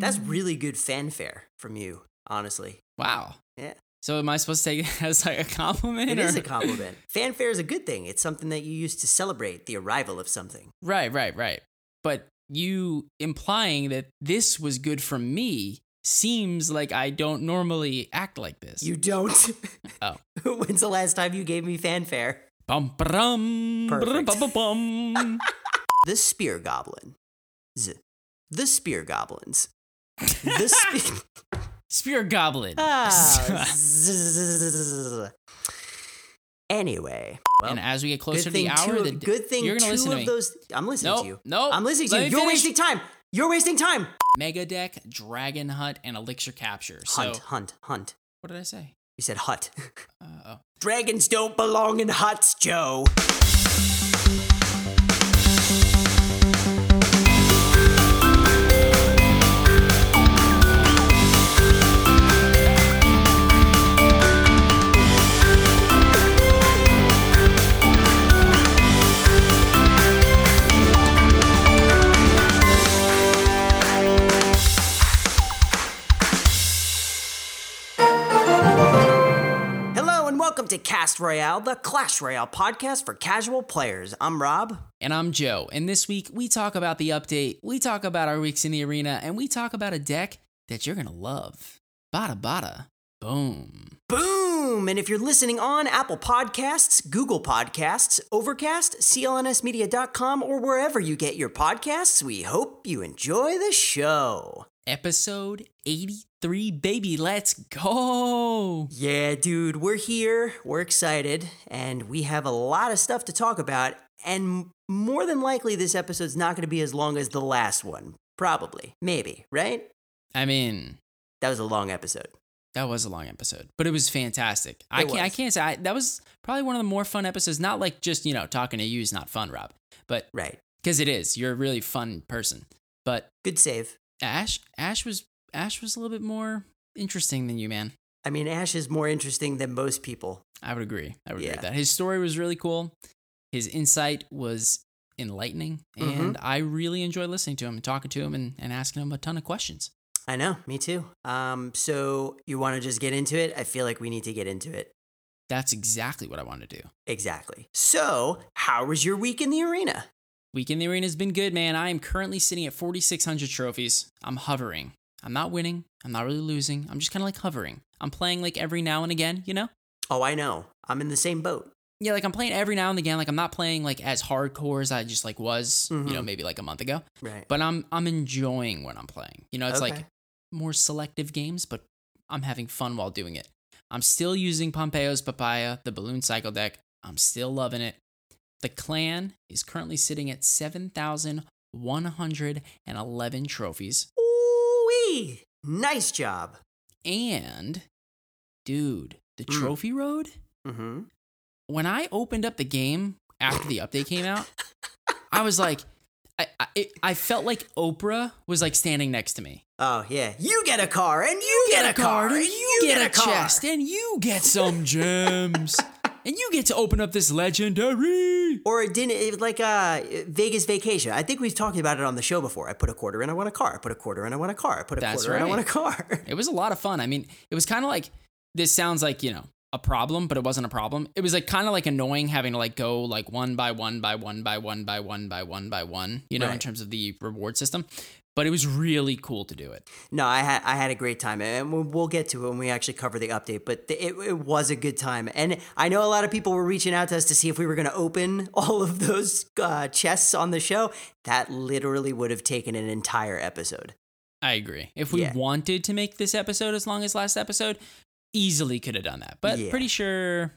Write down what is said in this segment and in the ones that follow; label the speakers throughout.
Speaker 1: That's really good fanfare from you, honestly.
Speaker 2: wow.
Speaker 1: Yeah.
Speaker 2: So am I supposed to take it as like a compliment?
Speaker 1: It
Speaker 2: or?
Speaker 1: is a compliment. fanfare is a good thing. It's something that you use to celebrate the arrival of something.
Speaker 2: Right, right, right. But you implying that this was good from me seems like I don't normally act like this.
Speaker 1: You don't.
Speaker 2: Oh.
Speaker 1: When's the last time you gave me fanfare?
Speaker 2: Bum,
Speaker 1: Perfect.
Speaker 2: ba-da-ba-bum.
Speaker 1: The spear goblin. Z. The spear goblins. The spear.
Speaker 2: Spear Goblin.
Speaker 1: ah. Anyway, well,
Speaker 2: and as we get closer to the hour, the,
Speaker 1: good thing
Speaker 2: you're gonna
Speaker 1: two
Speaker 2: listen to
Speaker 1: of
Speaker 2: me.
Speaker 1: those. I'm listening
Speaker 2: Nope,
Speaker 1: to you.
Speaker 2: nope.
Speaker 1: I'm listening to you. You're
Speaker 2: finish.
Speaker 1: wasting time. You're wasting time.
Speaker 2: Mega Deck, Dragon Hut, and Elixir Capture.
Speaker 1: Hunt,
Speaker 2: So,
Speaker 1: hunt, hunt.
Speaker 2: what did I say?
Speaker 1: You said hut.
Speaker 2: Uh, oh.
Speaker 1: Dragons don't belong in huts, Joe. Welcome to Cast Royale, the Clash Royale podcast for casual players. I'm Rob.
Speaker 2: And I'm Joe. And this week, we talk about the update, we talk about our weeks in the arena, and we talk about a deck that you're going to love. Bada bada. Boom.
Speaker 1: Boom! And if you're listening on Apple Podcasts, Google Podcasts, Overcast, CLNSmedia.com, or wherever you get your podcasts, we hope you enjoy the show.
Speaker 2: Episode 83, baby. Let's go.
Speaker 1: Yeah, dude, we're here, we're excited, and we have a lot of stuff to talk about. And more than likely, this episode's not going to be as long as the last one. Probably. Maybe, right?
Speaker 2: I mean,
Speaker 1: That was a long episode.
Speaker 2: that was a long episode, but it was fantastic. I can't, I can't say I, that was probably one of the more fun episodes. Not like just, you know, talking to you is not fun, Rob, but
Speaker 1: Right.
Speaker 2: because it is. You're a really fun person. But
Speaker 1: Good save.
Speaker 2: Ash, Ash was, Ash was a little bit more interesting than you, man.
Speaker 1: I mean, Ash is more interesting than most people.
Speaker 2: I would agree. I would agree with that. His story was really cool. His insight was enlightening,
Speaker 1: Mm-hmm.
Speaker 2: and I really enjoy listening to him and talking to him and, and asking him a ton of questions.
Speaker 1: I know, me too. Um, so you want to just get into it? I feel like we need to get into it.
Speaker 2: That's exactly what I want to do.
Speaker 1: Exactly. So, how was your week in the arena?
Speaker 2: Week in the arena has been good, man. I am currently sitting at 4,600 trophies. I'm hovering. I'm not winning. I'm not really losing. I'm just kind of like hovering. I'm playing like every now and again, you know?
Speaker 1: Oh, I know. I'm in the same boat.
Speaker 2: Yeah, like I'm playing every now and again. Like I'm not playing like as hardcore as I just like was, you know,
Speaker 1: Mhm.
Speaker 2: maybe like a month ago.
Speaker 1: Right.
Speaker 2: But I'm I'm enjoying what I'm playing. You know, it's like more selective games, but I'm having fun while doing it. I'm still using Pompeo's Papaya, the balloon cycle deck. I'm still loving it. The clan is currently sitting at 7,111 trophies.
Speaker 1: Ooh-wee. Nice job.
Speaker 2: And, dude, the
Speaker 1: Mm.
Speaker 2: trophy road,
Speaker 1: Mm-hmm.
Speaker 2: when I opened up the game after the update came out, I was like, I, I, I felt like Oprah was like standing next to me.
Speaker 1: Oh, yeah. You get a car, and you get, a car, and you get, a, car.
Speaker 2: chest, and you get some gems, and you get to open up this legendary.
Speaker 1: Or it didn't it, was like uh, Vegas vacation. I think we've talked about it on the show before. I put a quarter in, I want a car. I put a quarter in, I want a car. I put a
Speaker 2: That's
Speaker 1: quarter in, I want a car.
Speaker 2: It was a lot of fun. I mean, it was kind of like this sounds like you know a problem, but it wasn't a problem. It was like kind of like annoying having to like go like one by one by one by one by one by one by one. You know, in terms of the reward system. But it was really cool to do it.
Speaker 1: No, I had I had a great time, and we'll- get to it when we actually cover the update. But it, it was a good time, and I know a lot of people were reaching out to us to see if we were going to open all of those uh, chests on the show. That literally would have taken an entire episode.
Speaker 2: I agree. If we
Speaker 1: Yeah.
Speaker 2: wanted to make this episode as long as last episode, easily could have done that. But
Speaker 1: Yeah.
Speaker 2: pretty sure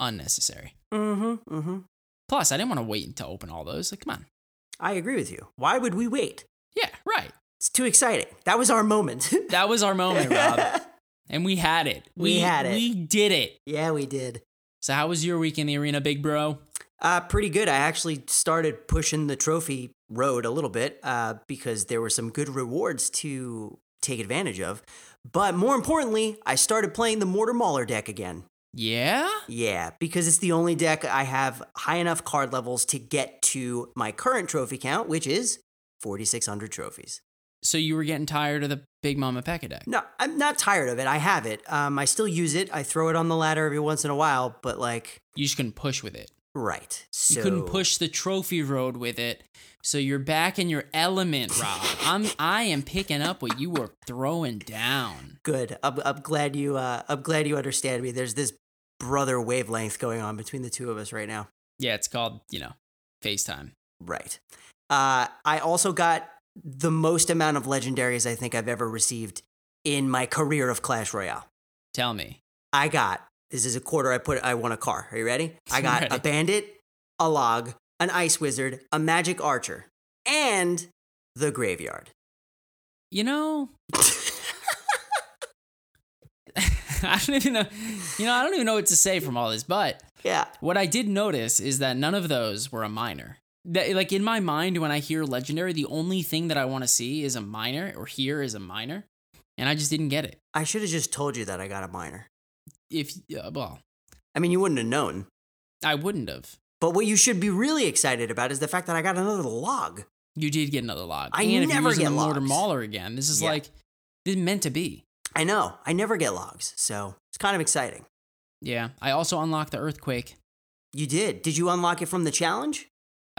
Speaker 2: unnecessary.
Speaker 1: Mm-hmm. Mm-hmm.
Speaker 2: Plus, I didn't want to wait to open all those. Like, come on.
Speaker 1: I agree with you. Why would we wait?
Speaker 2: Yeah, right.
Speaker 1: It's too exciting. That was our moment.
Speaker 2: That was our moment, Rob. And we had it.
Speaker 1: We had it.
Speaker 2: We did it.
Speaker 1: yeah, we did.
Speaker 2: So, how was your week in the arena, big bro?
Speaker 1: Uh, pretty good. I actually started pushing the trophy road a little bit uh, because there were some good rewards to take advantage of. But more importantly, I started playing the Mortar Mauler deck again.
Speaker 2: Yeah?
Speaker 1: Yeah, because it's the only deck I have high enough card levels to get to my current trophy count, which is 4,600 trophies.
Speaker 2: So you were getting tired of the Big Mama Pekka deck?
Speaker 1: No, I'm not tired of it. I have it. Um, I still use it. I throw it on the ladder every once in a while, but like,
Speaker 2: You just couldn't push with it.
Speaker 1: right. So
Speaker 2: You couldn't push the trophy road with it. So you're back in your element, Rob. I'm I am picking up what you were throwing down.
Speaker 1: Good. I'm, I'm glad you. Uh, I'm glad you understand me. There's this brother wavelength going on between the two of us right now.
Speaker 2: Yeah, it's called, you know, FaceTime.
Speaker 1: Right. Uh, I also got the most amount of legendaries I think I've ever received in my career of Clash Royale.
Speaker 2: Tell me.
Speaker 1: I got this is a quarter. I put. I won a car. Are you ready? I got a bandit, a log, an ice wizard, a magic archer, and the graveyard.
Speaker 2: You know, I don't even know. You know, I don't even know what to say from all this, but
Speaker 1: Yeah.
Speaker 2: What I did notice is that none of those were a Miner. That, like in my mind, when I hear legendary, the only thing that I want to see is a Miner or hear is a Miner, and I just didn't get it.
Speaker 1: I should have just told you that I got a Miner.
Speaker 2: If uh, well,
Speaker 1: I mean, you wouldn't have known.
Speaker 2: I wouldn't have.
Speaker 1: But what you should be really excited about is the fact that I got another log.
Speaker 2: You did get another log.
Speaker 1: I
Speaker 2: and if
Speaker 1: never
Speaker 2: you're using
Speaker 1: get
Speaker 2: the Mortar. Mauler again, this is
Speaker 1: Yeah.
Speaker 2: like this is meant to be.
Speaker 1: I know. I never get logs, so it's kind of exciting.
Speaker 2: Yeah. I also unlocked the Earthquake.
Speaker 1: You did. Did you unlock it from the challenge?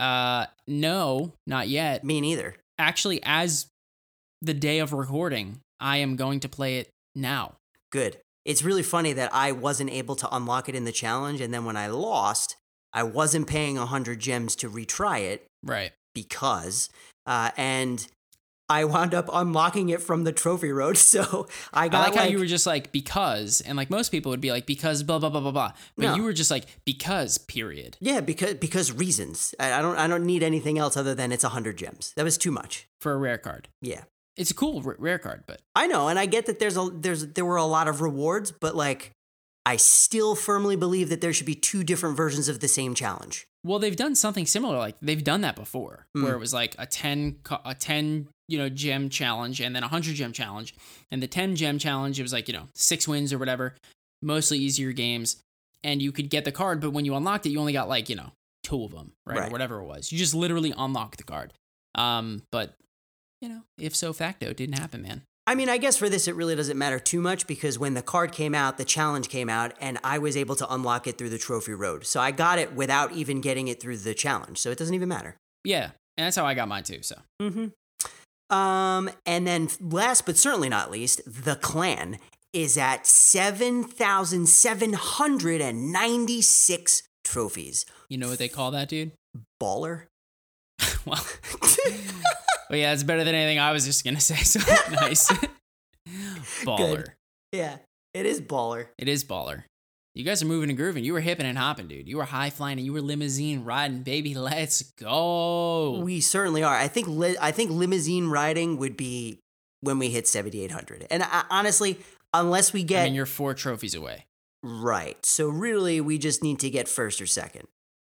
Speaker 2: Uh, no, not yet.
Speaker 1: Me neither.
Speaker 2: Actually, as the day of recording, I am going to play it now.
Speaker 1: Good. It's really funny that I wasn't able to unlock it in the challenge, and then when I lost, I wasn't paying 100 gems to retry it
Speaker 2: Right.
Speaker 1: because, uh, and I wound up unlocking it from the trophy road. So I
Speaker 2: I
Speaker 1: got
Speaker 2: like,
Speaker 1: like,
Speaker 2: how you were just like because, and like most people would be like because blah blah blah blah blah, but
Speaker 1: No.
Speaker 2: you were just like because period.
Speaker 1: yeah, because because reasons. I, I don't I don't need anything else other than it's 100 gems. That was too much.
Speaker 2: for a rare card.
Speaker 1: Yeah.
Speaker 2: It's a cool r- rare card, but
Speaker 1: I know, and I get that there's a there's there were a lot of rewards, but like I still firmly believe that there should be two different versions of the same challenge.
Speaker 2: well, they've done something similar. Like they've done that before,
Speaker 1: Mm.
Speaker 2: where it was like a ten a ten you know gem challenge and then a hundred gem challenge, and the ten gem challenge it was like you know six wins or whatever, mostly easier games, and you could get the card, but when you unlocked it, you only got like you know two of them, right,
Speaker 1: Right.
Speaker 2: or whatever it was. You just literally unlocked the card. Um, but you know, if so facto, it didn't happen, man.
Speaker 1: I mean, I guess for this, it really doesn't matter too much because when the card came out, the challenge came out, and I was able to unlock it through the trophy road. So I got it without even getting it through the challenge. So it doesn't even matter.
Speaker 2: Yeah, and that's how I got mine too. So
Speaker 1: Mm-hmm. Um, and then last but certainly not least, the clan is at 7,796 trophies.
Speaker 2: you know what they call that, dude?
Speaker 1: Baller.
Speaker 2: well, well, yeah, it's better than anything I was just gonna say. So nice, baller.
Speaker 1: Yeah, it is baller.
Speaker 2: It is baller. You guys are moving and grooving. You were hipping and hopping, dude. You were high flying and you were limousine riding, baby. Let's go.
Speaker 1: We certainly are. I think li- I think limousine riding would be when we hit 7800. And I, honestly, unless we get
Speaker 2: I mean, you're four trophies away,
Speaker 1: right. So really we just need to get first or second.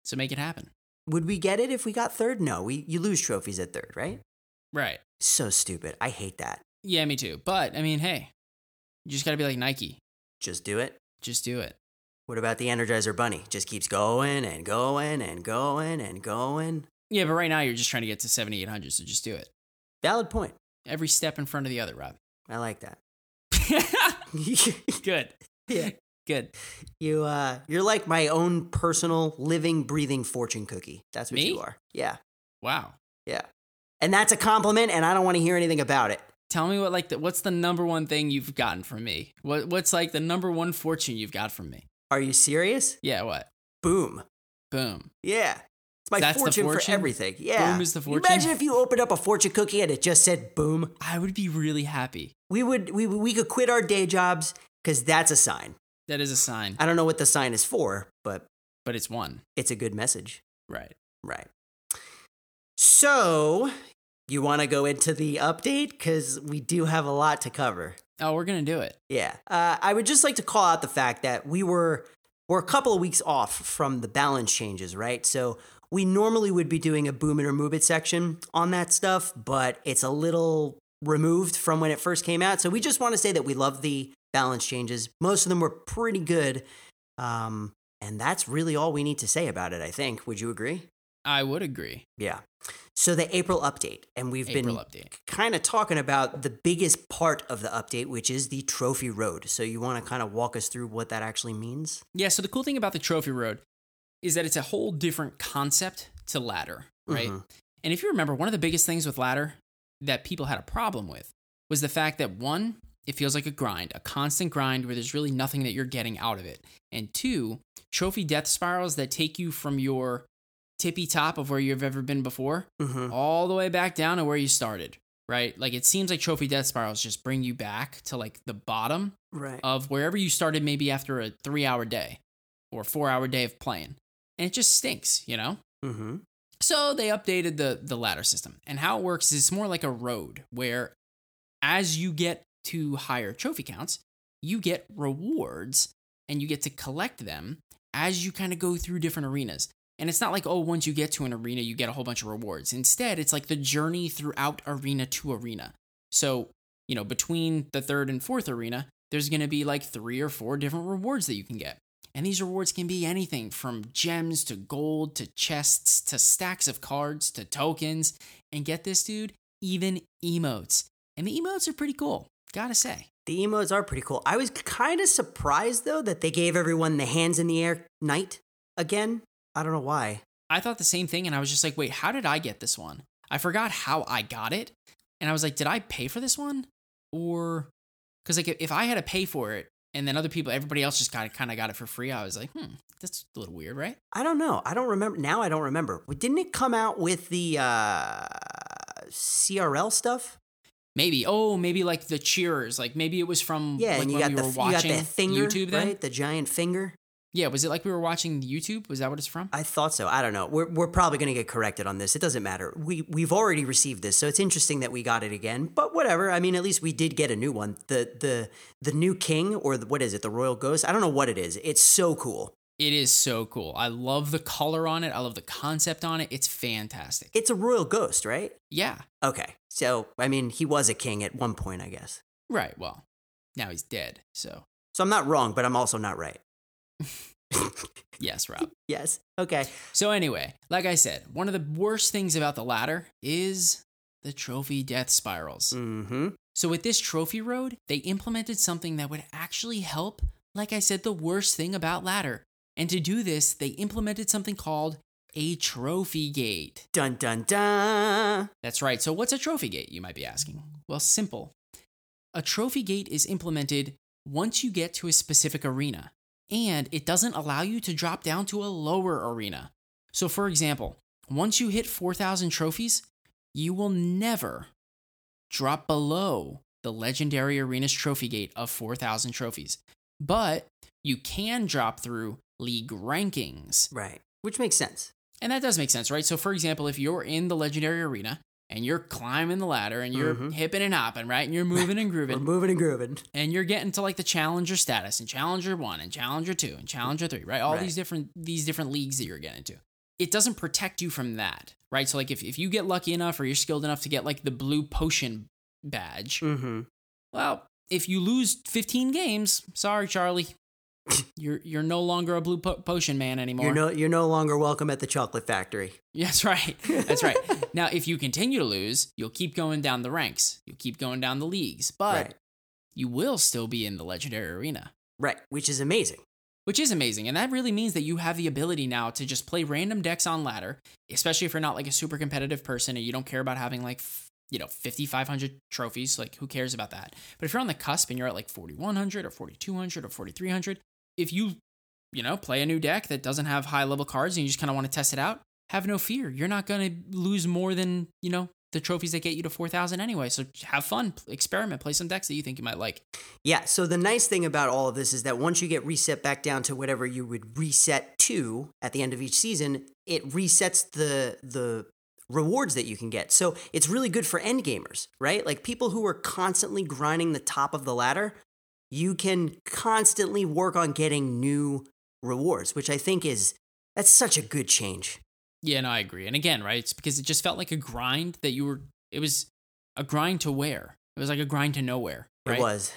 Speaker 2: so make it happen.
Speaker 1: Would we get it if we got third? No, we you lose trophies at third, right?
Speaker 2: Right?
Speaker 1: So stupid. I hate that.
Speaker 2: Yeah, me too. But I mean, hey, you just gotta be like Nike.
Speaker 1: Just do it.
Speaker 2: Just do it.
Speaker 1: What about the Energizer Bunny? Just keeps going and going and going and going.
Speaker 2: Yeah, but right now you're just trying to get to 7,800, so just do it.
Speaker 1: Valid point.
Speaker 2: Every step in front of the other, Rob.
Speaker 1: I like that.
Speaker 2: Good.
Speaker 1: yeah.
Speaker 2: Good.
Speaker 1: You uh you're like my own personal living breathing fortune cookie. That's what
Speaker 2: Me?
Speaker 1: you are. Yeah.
Speaker 2: Wow.
Speaker 1: Yeah. And that's a compliment and I don't want to hear anything about it.
Speaker 2: Tell me what like the, what's the number one thing you've gotten from me? What what's like the number one fortune you've got from me?
Speaker 1: Are you serious?
Speaker 2: Yeah, what?
Speaker 1: Boom.
Speaker 2: Boom.
Speaker 1: Yeah. It's my
Speaker 2: That's
Speaker 1: fortune,
Speaker 2: fortune?
Speaker 1: for everything. Yeah.
Speaker 2: Boom is the fortune?
Speaker 1: Imagine if you opened up a fortune cookie and it just said boom.
Speaker 2: I would be really happy.
Speaker 1: We would we we could quit our day jobs cuz that's a sign.
Speaker 2: That is a sign,
Speaker 1: I don't know what the sign is for, but
Speaker 2: but it's one.
Speaker 1: it's a good message.
Speaker 2: Right.
Speaker 1: Right. So, you want to go into the update cuz we do have a lot to cover.
Speaker 2: Oh, we're gonna do it.
Speaker 1: Yeah. Uh, I would just like to call out the fact that we were we're a couple of weeks off from the balance changes, right? So we normally would be doing a boom it or move it section on that stuff, but it's a little removed from when it first came out. So we just want to say that we love the balance changes. Most of them were pretty good. Um, and that's really all we need to say about it, I think. Would you agree?
Speaker 2: I would agree.
Speaker 1: Yeah. So the April update, and we've
Speaker 2: April
Speaker 1: been kind of talking about the biggest part of the update, which is the trophy road. So you want to kind of walk us through what that actually means?
Speaker 2: Yeah, so the cool thing about the trophy road is that it's a whole different concept to ladder, right?
Speaker 1: Mhm.
Speaker 2: And if you remember, one of the biggest things with ladder that people had a problem with was the fact that one, it feels like a grind, a constant grind where there's really nothing that you're getting out of it. And two, trophy death spirals that take you from your tippy top of where you've ever been before
Speaker 1: Mhm.
Speaker 2: all the way back down to where you started, right? Like it seems like trophy death spirals just bring you back to like the bottom
Speaker 1: Right.
Speaker 2: of wherever you started maybe after a three hour day or four hour day of playing. And it just stinks, you know?
Speaker 1: mm-hmm.
Speaker 2: So they updated the the ladder system. And how it works is it's more like a road where as you get to higher trophy counts, you get rewards and you get to collect them as you kind of go through different arenas. And it's not like, oh, once you get to an arena, you get a whole bunch of rewards. Instead, it's like the journey throughout arena to arena. So, you know, between the third and fourth arena, there's going to be like three or four different rewards that you can get. And these rewards can be anything from gems to gold to chests to stacks of cards to tokens. And get this, dude, even emotes. And the emotes are pretty cool, gotta say.
Speaker 1: The emotes are pretty cool. I was kind of surprised though that they gave everyone the hands in the air night again. I don't know why.
Speaker 2: I thought the same thing, and I was just like, wait, how did I get this one? I forgot how I got it. And I was like, did I pay for this one? Or, because like if I had to pay for it and then other people, everybody else just got it, kind of got it for free, I was like, hmm, that's a little weird, right?
Speaker 1: I don't know. I don't remember. Now I don't remember. Didn't it come out with the uh, CRL stuff?
Speaker 2: Maybe. Oh, maybe like the cheerers. Like maybe it was from
Speaker 1: Yeah,
Speaker 2: like
Speaker 1: and you got
Speaker 2: we
Speaker 1: the
Speaker 2: were
Speaker 1: you got the finger,
Speaker 2: YouTube then.
Speaker 1: right? The giant finger.
Speaker 2: Yeah, was it like we were watching YouTube? Was that what it's from?
Speaker 1: I thought so. I don't know. We're, we're probably going to get corrected on this. It doesn't matter. We we've already received this, so it's interesting that we got it again. But whatever. I mean, at least we did get a new one. The the the new king or the, what is it? The royal ghost. I don't know what it is. It's so cool.
Speaker 2: It is so cool. I love the color on it. I love the concept on it. It's fantastic.
Speaker 1: It's a royal ghost, right?
Speaker 2: Yeah.
Speaker 1: Okay. So I mean, he was a king at one point, I guess.
Speaker 2: Right. Well, now he's dead. So
Speaker 1: So I'm not wrong, but I'm also not right.
Speaker 2: yes, Rob.
Speaker 1: Yes. Okay.
Speaker 2: So anyway, like I said, one of the worst things about the ladder is the trophy death spirals.
Speaker 1: Mm-hmm.
Speaker 2: So with this trophy road, they implemented something that would actually help, like I said, the worst thing about ladder. And to do this, they implemented something called a trophy gate.
Speaker 1: Dun dun dun.
Speaker 2: That's right. So what's a trophy gate, you might be asking? Well, simple. A trophy gate is implemented once you get to a specific arena, and it doesn't allow you to drop down to a lower arena. So for example, once you hit 4,000 trophies, you will never drop below the legendary arena's trophy gate of 4,000 trophies. But you can drop through league rankings.
Speaker 1: Right. Which makes sense.
Speaker 2: And that does make sense, right? So, for example, if you're in the legendary arena and you're climbing the ladder and you're
Speaker 1: Mhm.
Speaker 2: hipping and hopping, right? And you're moving and
Speaker 1: We're
Speaker 2: grooving
Speaker 1: moving and grooving.
Speaker 2: and you're getting to like the challenger status and challenger one and challenger two and challenger three, right? All
Speaker 1: Right.
Speaker 2: these different these different leagues that you're getting to. It doesn't protect you from that, right? So like if, if you get lucky enough or you're skilled enough to get like the blue potion badge,
Speaker 1: Mm-hmm.
Speaker 2: well, if you lose 15 games, sorry, Charlie. You're you're no longer a blue po- potion man anymore.
Speaker 1: You're no you're no longer welcome at the chocolate factory.
Speaker 2: That's right. That's right. now, if you continue to lose, you'll keep going down the ranks. You'll keep going down the leagues, but
Speaker 1: Right.
Speaker 2: you will still be in the legendary arena,
Speaker 1: Right. Which is amazing.
Speaker 2: which is amazing. And that really means that you have the ability now to just play random decks on ladder, especially if you're not like a super competitive person and you don't care about having like, f- you know, 5,500 trophies. Like, who cares about that? But if you're on the cusp and you're at like 4,100 or 4,200 or 4,300, if you, you know, play a new deck that doesn't have high level cards and you just kind of want to test it out, have no fear. You're not going to lose more than, you know, the trophies that get you to 4,000 anyway. So have fun, experiment, play some decks that you think you might like.
Speaker 1: Yeah. So the nice thing about all of this is that once you get reset back down to whatever you would reset to at the end of each season, it resets the the rewards that you can get. So it's really good for end gamers, right? Like people who are constantly grinding the top of the ladder, you can constantly work on getting new rewards, which I think is that's such a good change.
Speaker 2: Yeah, no, I agree. And again, right, it's because it just felt like a grind that you were, it was a grind to where? It was like a grind to nowhere, right?
Speaker 1: It was.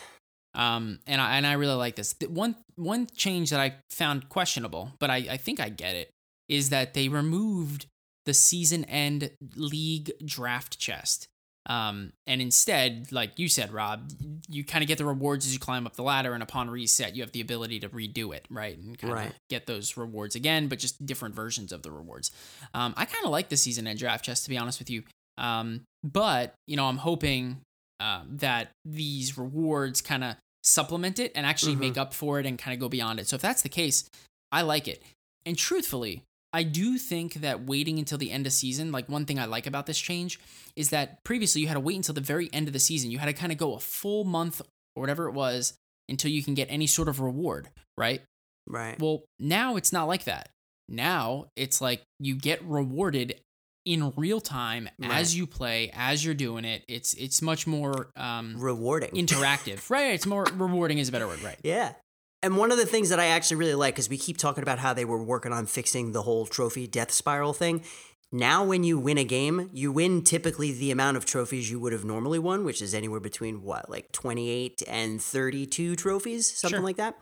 Speaker 2: Um, and I and I really like this. The one one change that I found questionable, but I, I think I get it, is that they removed the season end league draft chest. Um, and instead, like you said, Rob, you kind of get the rewards as you climb up the ladder, and upon reset, you have the ability to redo it, right? And kind of
Speaker 1: Right.
Speaker 2: get those rewards again, but just different versions of the rewards. Um, I kind of like the season end draft chest, to be honest with you. Um, but you know, I'm hoping uh, that these rewards kind of supplement it and actually
Speaker 1: Mhm.
Speaker 2: make up for it and kind of go beyond it. So if that's the case, I like it. And truthfully, I do think that waiting until the end of season, like one thing I like about this change is that previously you had to wait until the very end of the season. You had to kind of go a full month or whatever it was until you can get any sort of reward, right?
Speaker 1: Right.
Speaker 2: Well, now it's not like that. Now it's like you get rewarded in real time
Speaker 1: Right.
Speaker 2: as you play, as you're doing it. It's it's much more um,
Speaker 1: Rewarding.
Speaker 2: interactive, right? It's more rewarding is a better word, right?
Speaker 1: Yeah. And one of the things that I actually really like, because we keep talking about how they were working on fixing the whole trophy death spiral thing. Now, when you win a game, you win typically the amount of trophies you would have normally won, which is anywhere between what, like 28 and 32 trophies, something
Speaker 2: Sure.
Speaker 1: like that.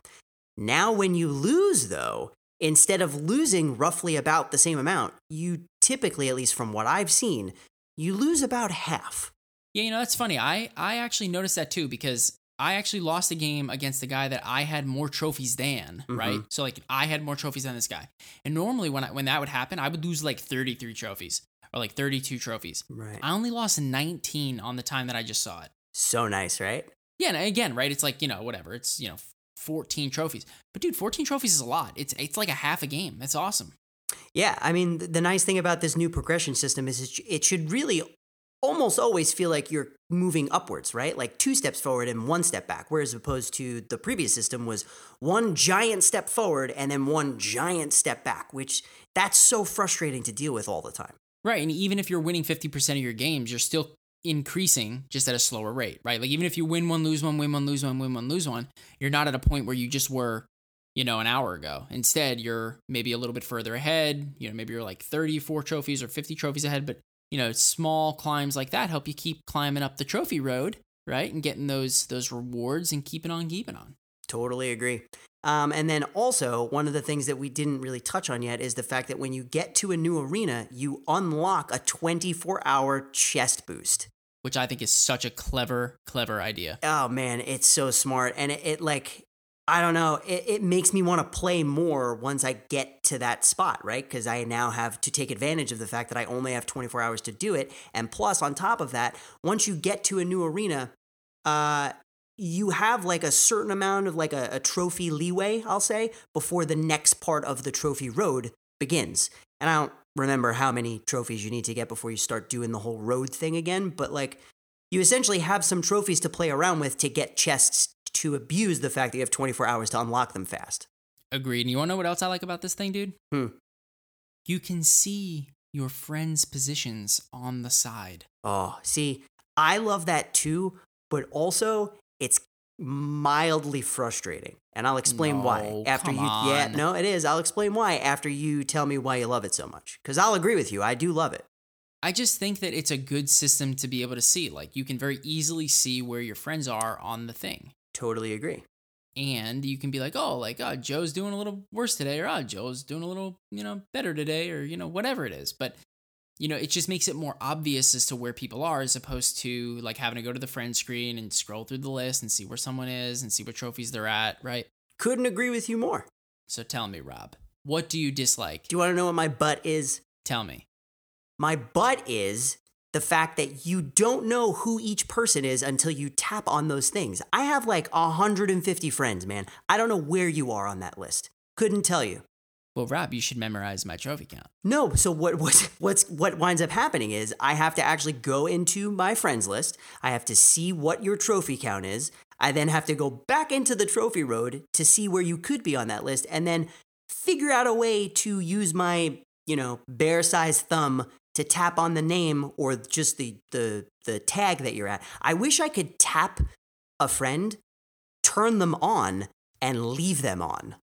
Speaker 1: Now, when you lose, though, instead of losing roughly about the same amount, you typically, at least from what I've seen, you lose about half.
Speaker 2: Yeah, you know that's funny. I I actually noticed that too because I actually lost a game against a guy that I had more trophies than, right?
Speaker 1: Mhm.
Speaker 2: So like I had more trophies than this guy. And normally when I, when that would happen, I would lose like 33 trophies or like 32 trophies.
Speaker 1: Right.
Speaker 2: I only lost 19 on the time that I just saw it.
Speaker 1: So nice, right?
Speaker 2: Yeah, and again, right? It's like, you know, whatever. It's, you know, 14 trophies. But dude, 14 trophies is a lot. It's it's like a half a game. That's awesome.
Speaker 1: Yeah, I mean, the nice thing about this new progression system is it, it should really almost always feel like you're moving upwards, right? Like two steps forward and one step back, whereas opposed to the previous system was one giant step forward and then one giant step back, which that's so frustrating to deal with all the time.
Speaker 2: Right. And even if you're winning 50% of your games, you're still increasing just at a slower rate, right? Like even if you win one, lose one, win one, lose one, win one, lose one, you're not at a point where you just were, you know, an hour ago. Instead, you're maybe a little bit further ahead. You know, maybe you're like 34 trophies or 50 trophies ahead, but you know, small climbs like that help you keep climbing up the trophy road, right? And getting those those rewards and keeping on keeping on.
Speaker 1: Totally agree. Um, and then also, one of the things that we didn't really touch on yet is the fact that when you get to a new arena, you unlock a 24 hour chest boost.
Speaker 2: Which I think is such a clever, clever idea.
Speaker 1: Oh man, it's so smart. And it, it like, I don't know, it, it makes me want to play more once I get to that spot, right? Because I now have to take advantage of the fact that I only have 24 hours to do it. And plus, on top of that, once you get to a new arena, uh, you have like a certain amount of like a, a trophy leeway, I'll say, before the next part of the trophy road begins. And I don't remember how many trophies you need to get before you start doing the whole road thing again, but like you essentially have some trophies to play around with to get chests to abuse the fact that you have 24 hours to unlock them fast.
Speaker 2: Agreed. And you want to know what else I like about this thing, dude?
Speaker 1: Hmm.
Speaker 2: You can see your friends' positions on the side.
Speaker 1: Oh, see, I love that too, but also it's mildly frustrating. And I'll explain why after you Yeah, no, it is. I'll explain why after you tell me why you love it so much. Cuz I'll agree with you. I do love it.
Speaker 2: I just think that it's a good system to be able to see. Like, you can very easily see where your friends are on the thing.
Speaker 1: Totally agree.
Speaker 2: And you can be like, oh, like, oh, Joe's doing a little worse today, or oh, Joe's doing a little, you know, better today, or, you know, whatever it is. But, you know, it just makes it more obvious as to where people are as opposed to like having to go to the friend screen and scroll through the list and see where someone is and see what trophies they're at, right?
Speaker 1: Couldn't agree with you more.
Speaker 2: So tell me, Rob, what do you dislike?
Speaker 1: Do you want to know what my butt is?
Speaker 2: Tell me.
Speaker 1: My butt is the fact that you don't know who each person is until you tap on those things. I have like 150 friends, man. I don't know where you are on that list. Couldn't tell you.
Speaker 2: Well, Rob, you should memorize my trophy count.
Speaker 1: No, so what what what's what winds up happening is I have to actually go into my friends list. I have to see what your trophy count is. I then have to go back into the trophy road to see where you could be on that list and then figure out a way to use my, you know, bear-sized thumb to tap on the name or just the the the tag that you're at. I wish I could tap a friend, turn them on and leave them on.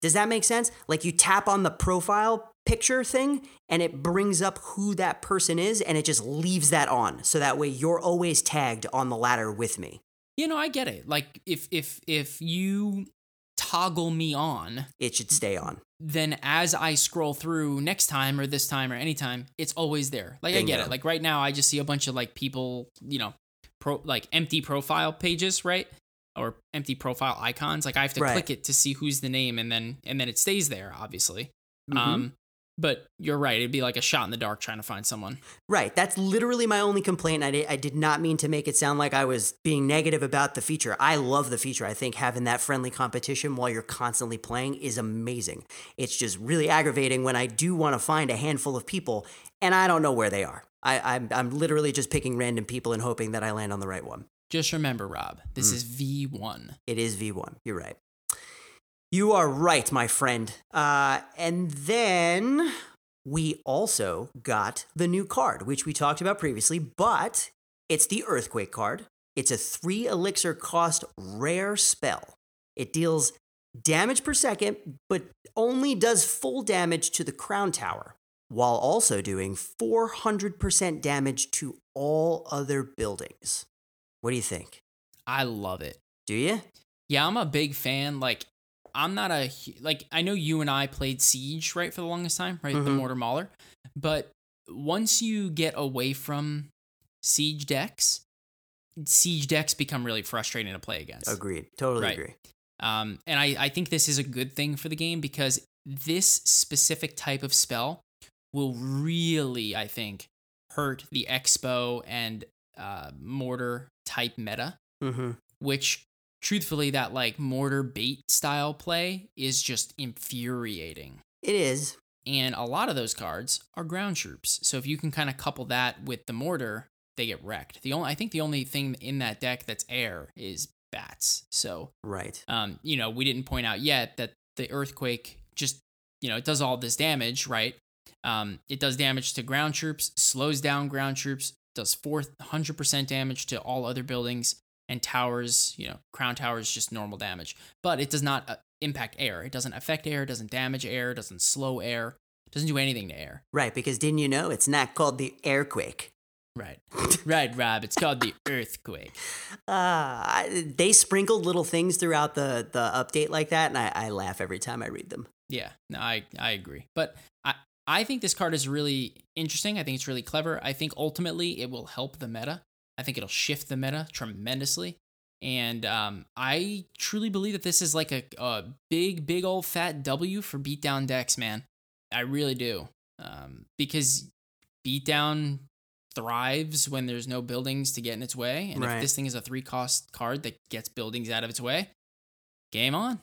Speaker 1: Does that make sense? Like you tap on the profile picture thing and it brings up who that person is and it just leaves that on. So that way you're always tagged on the ladder with me.
Speaker 2: You know, I get it. Like if if if you toggle me on,
Speaker 1: It should stay on.
Speaker 2: then as I scroll through next time or this time or anytime, it's always there. Like I get it. Like right now, I just see a bunch of like people, you know, pro like empty profile pages, right? Or empty profile icons. Like I have to
Speaker 1: Right.
Speaker 2: click it to see who's the name, and then and then it stays there, obviously.
Speaker 1: Mhm.
Speaker 2: Um, but you're right. It'd be like a shot in the dark trying to find someone.
Speaker 1: Right. That's literally my only complaint. I did, I did not mean to make it sound like I was being negative about the feature. I love the feature. I think having that friendly competition while you're constantly playing is amazing. It's just really aggravating when I do want to find a handful of people and I don't know where they are. I, I'm, I'm literally just picking random people and hoping that I land on the right one.
Speaker 2: Just remember, Rob, this
Speaker 1: Mm.
Speaker 2: is V1.
Speaker 1: It is V1. You're right. You are right, my friend. Uh, and then we also got the new card, which we talked about previously, but it's the Earthquake card. It's a three elixir cost rare spell. It deals damage per second, but only does full damage to the Crown Tower, while also doing 400% damage to all other buildings. What do you think?
Speaker 2: I love it.
Speaker 1: Do you?
Speaker 2: Yeah, I'm a big fan. Like, I'm not a like. I know you and I played Siege right for the longest time, right? The
Speaker 1: Mhm.
Speaker 2: Mortar Mauler. But once you get away from Siege decks, Siege decks become really frustrating to play against.
Speaker 1: Agreed. Totally
Speaker 2: Right.
Speaker 1: agree.
Speaker 2: Um, and I, I think this is a good thing for the game because this specific type of spell will really, I think, hurt the X-Bow and uh, Mortar type meta
Speaker 1: Mm-hmm.
Speaker 2: which truthfully that like mortar bait style play is just infuriating.
Speaker 1: It is.
Speaker 2: and a lot of those cards are ground troops. So if you can kind of couple that with the mortar they get wrecked. The only i think the only thing in that deck that's air is bats. So
Speaker 1: Right.
Speaker 2: um you know we didn't point out yet that the earthquake just you know it does all this damage right? Um it does damage to ground troops slows down ground troops does 400% damage to all other buildings and towers you know crown towers just normal damage but it does not uh, impact air it doesn't affect air doesn't damage air doesn't slow air doesn't do anything to air
Speaker 1: Right. Because didn't you know it's not called the Airquake?
Speaker 2: right right rob it's called the earthquake
Speaker 1: Uh, I- they sprinkled little things throughout the, the update like that, and I, I laugh every time I read them.
Speaker 2: Yeah, no, I I agree. But I I think this card is really interesting. I think it's really clever. I think ultimately it will help the meta. I think it'll shift the meta tremendously. And um, I truly believe that this is like a, a big, big old fat W for beatdown decks, man. I really do. Um, because beatdown thrives when there's no buildings to get in its way. And
Speaker 1: Right.
Speaker 2: if this thing is a three cost card that gets buildings out of its way, game on.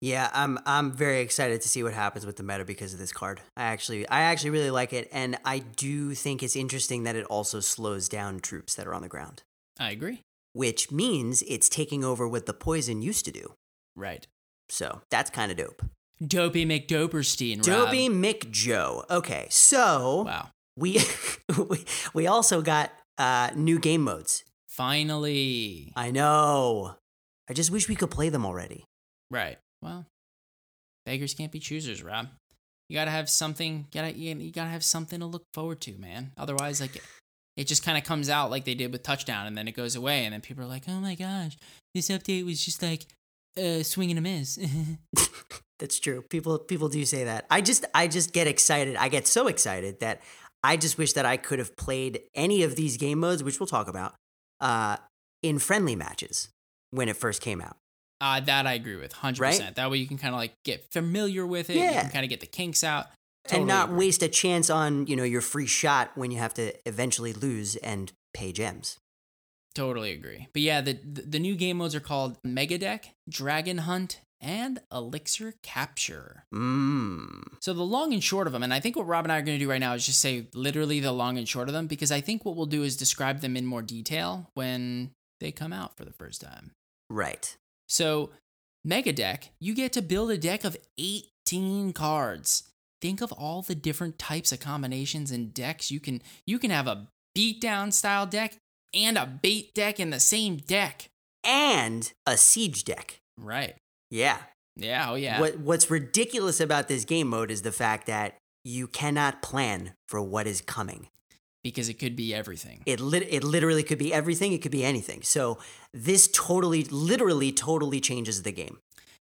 Speaker 1: Yeah, I'm I'm very excited to see what happens with the meta because of this card. I actually I actually really like it, and I do think it's interesting that it also slows down troops that are on the ground,
Speaker 2: I agree.
Speaker 1: which means it's taking over what the poison used to do.
Speaker 2: Right.
Speaker 1: So that's kind of dope.
Speaker 2: Dopey McDoperstein. Rob.
Speaker 1: Dopey McJoe. Okay, so
Speaker 2: Wow.
Speaker 1: we we we also got uh, new game modes.
Speaker 2: Finally.
Speaker 1: I know. I just wish we could play them already.
Speaker 2: Right. Well, beggars can't be choosers, Rob. You gotta have something. Gotta you gotta have something to look forward to, man. Otherwise, like, it just kind of comes out like they did with touchdown, and then it goes away, and then people are like, "Oh my gosh, this update was just like uh, swing and a miss."
Speaker 1: That's true. People people do say that. I just I just get excited. I get so excited that I just wish that I could have played any of these game modes, which we'll talk about, uh, in friendly matches when it first came out.
Speaker 2: Uh, that I agree with, hundred
Speaker 1: Right?
Speaker 2: percent. That way you can kind of like get familiar with it.
Speaker 1: Yeah.
Speaker 2: You can kind of get the kinks out.
Speaker 1: and not
Speaker 2: agree.
Speaker 1: waste a chance on, you know, your free shot when you have to eventually lose and pay gems.
Speaker 2: Totally agree. But yeah, the the the new game modes are called Mega Deck, Dragon Hunt, and Elixir Capture.
Speaker 1: Mmm.
Speaker 2: So the long and short of them, and I think what Rob and I are going to do right now is just say literally the long and short of them, because I think what we'll do is describe them in more detail when they come out for the first time.
Speaker 1: Right.
Speaker 2: So Mega Deck, you get to build a deck of 18 cards. Think of all the different types of combinations and decks you can you can have a beatdown style deck and a bait deck in the same deck.
Speaker 1: And a siege deck.
Speaker 2: Right.
Speaker 1: Yeah.
Speaker 2: Yeah, oh yeah.
Speaker 1: What what's ridiculous about this game mode is the fact that you cannot plan for what is coming.
Speaker 2: Because it could be everything.
Speaker 1: It lit- it literally could be everything. It could be anything. So this totally, literally, totally changes the game.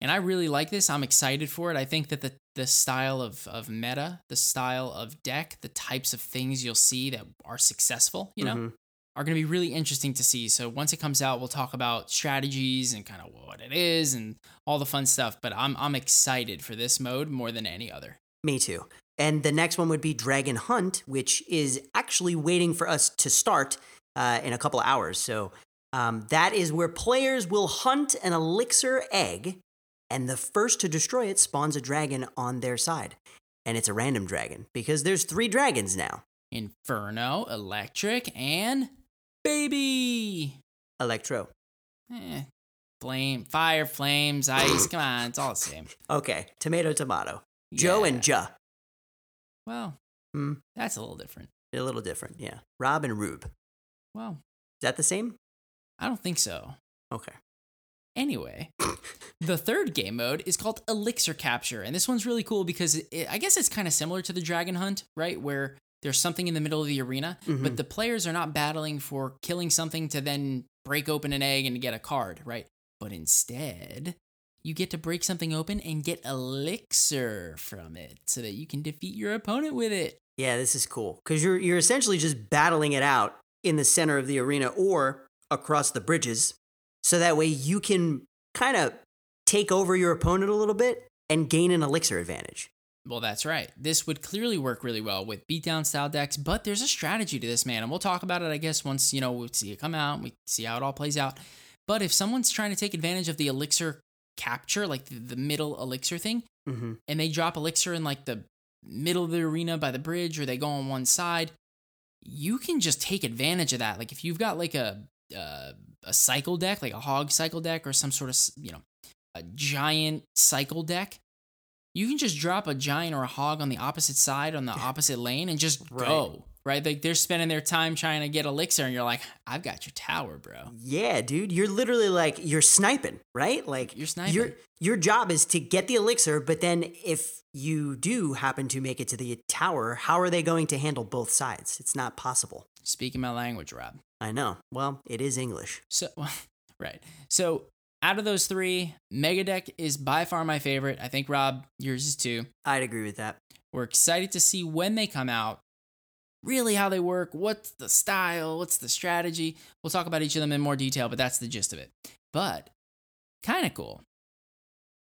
Speaker 2: And I really like this. I'm excited for it. I think that the the style of of meta, the style of deck, the types of things you'll see that are successful, you know,
Speaker 1: Mhm.
Speaker 2: are going to be really interesting to see. So once it comes out, we'll talk about strategies and kind of what it is and all the fun stuff. But I'm I'm excited for this mode more than any other.
Speaker 1: Me too. And the next one would be Dragon Hunt, which is actually waiting for us to start uh, in a couple hours. So um, that is where players will hunt an elixir egg, and the first to destroy it spawns a dragon on their side. And it's a random dragon because there's three dragons now.
Speaker 2: Inferno, Electric, and Baby.
Speaker 1: Electro.
Speaker 2: Eh, flame, fire, flames, ice. Come on, it's all the same.
Speaker 1: Okay, tomato, tomato. Joe and Ja.
Speaker 2: Well,
Speaker 1: Hmm.
Speaker 2: that's a little different.
Speaker 1: A little different, yeah. Rob and Rube.
Speaker 2: Well.
Speaker 1: Is that the same?
Speaker 2: I don't think so.
Speaker 1: Okay.
Speaker 2: Anyway, the third game mode is called Elixir Capture, and this one's really cool because it, I guess it's kind of similar to the Dragon Hunt, right? Where there's something in the middle of the arena,
Speaker 1: Mhm.
Speaker 2: but the players are not battling for killing something to then break open an egg and get a card, right? But instead, you get to break something open and get elixir from it so that you can defeat your opponent with it.
Speaker 1: Yeah, this is cool because you're you're essentially just battling it out in the center of the arena or across the bridges, so that way you can kind of take over your opponent a little bit and gain an elixir advantage.
Speaker 2: Well, that's right. This would clearly work really well with beatdown style decks, but there's a strategy to this, man. And we'll talk about it, I guess, once, you know, we see it come out, we see how it all plays out. But if someone's trying to take advantage of the elixir capture, like the, the middle elixir thing,
Speaker 1: Mm-hmm.
Speaker 2: and they drop elixir in like the middle of the arena by the bridge or they go on one side, you can just take advantage of that. Like if you've got like a uh, a cycle deck, like a hog cycle deck or some sort of, you know, a giant cycle deck, you can just drop a giant or a hog on the opposite side on the opposite lane and just
Speaker 1: Right.
Speaker 2: go. Right? Like they're spending their time trying to get elixir and you're like, "I've got your tower, bro."
Speaker 1: Yeah, dude, you're literally like you're sniping, right? Like
Speaker 2: You're sniping.
Speaker 1: Your your job is to get the elixir, but then if you do happen to make it to the tower, how are they going to handle both sides? It's not possible.
Speaker 2: Speaking my language, Rob.
Speaker 1: I know. Well, it is English.
Speaker 2: So, right. So, out of those three, Mega Deck is by far my favorite. I think, Rob, yours is too.
Speaker 1: I'd agree with that.
Speaker 2: We're excited to see when they come out, really how they work, what's the style, what's the strategy. We'll talk about each of them in more detail, but that's the gist of it. But, kind of cool.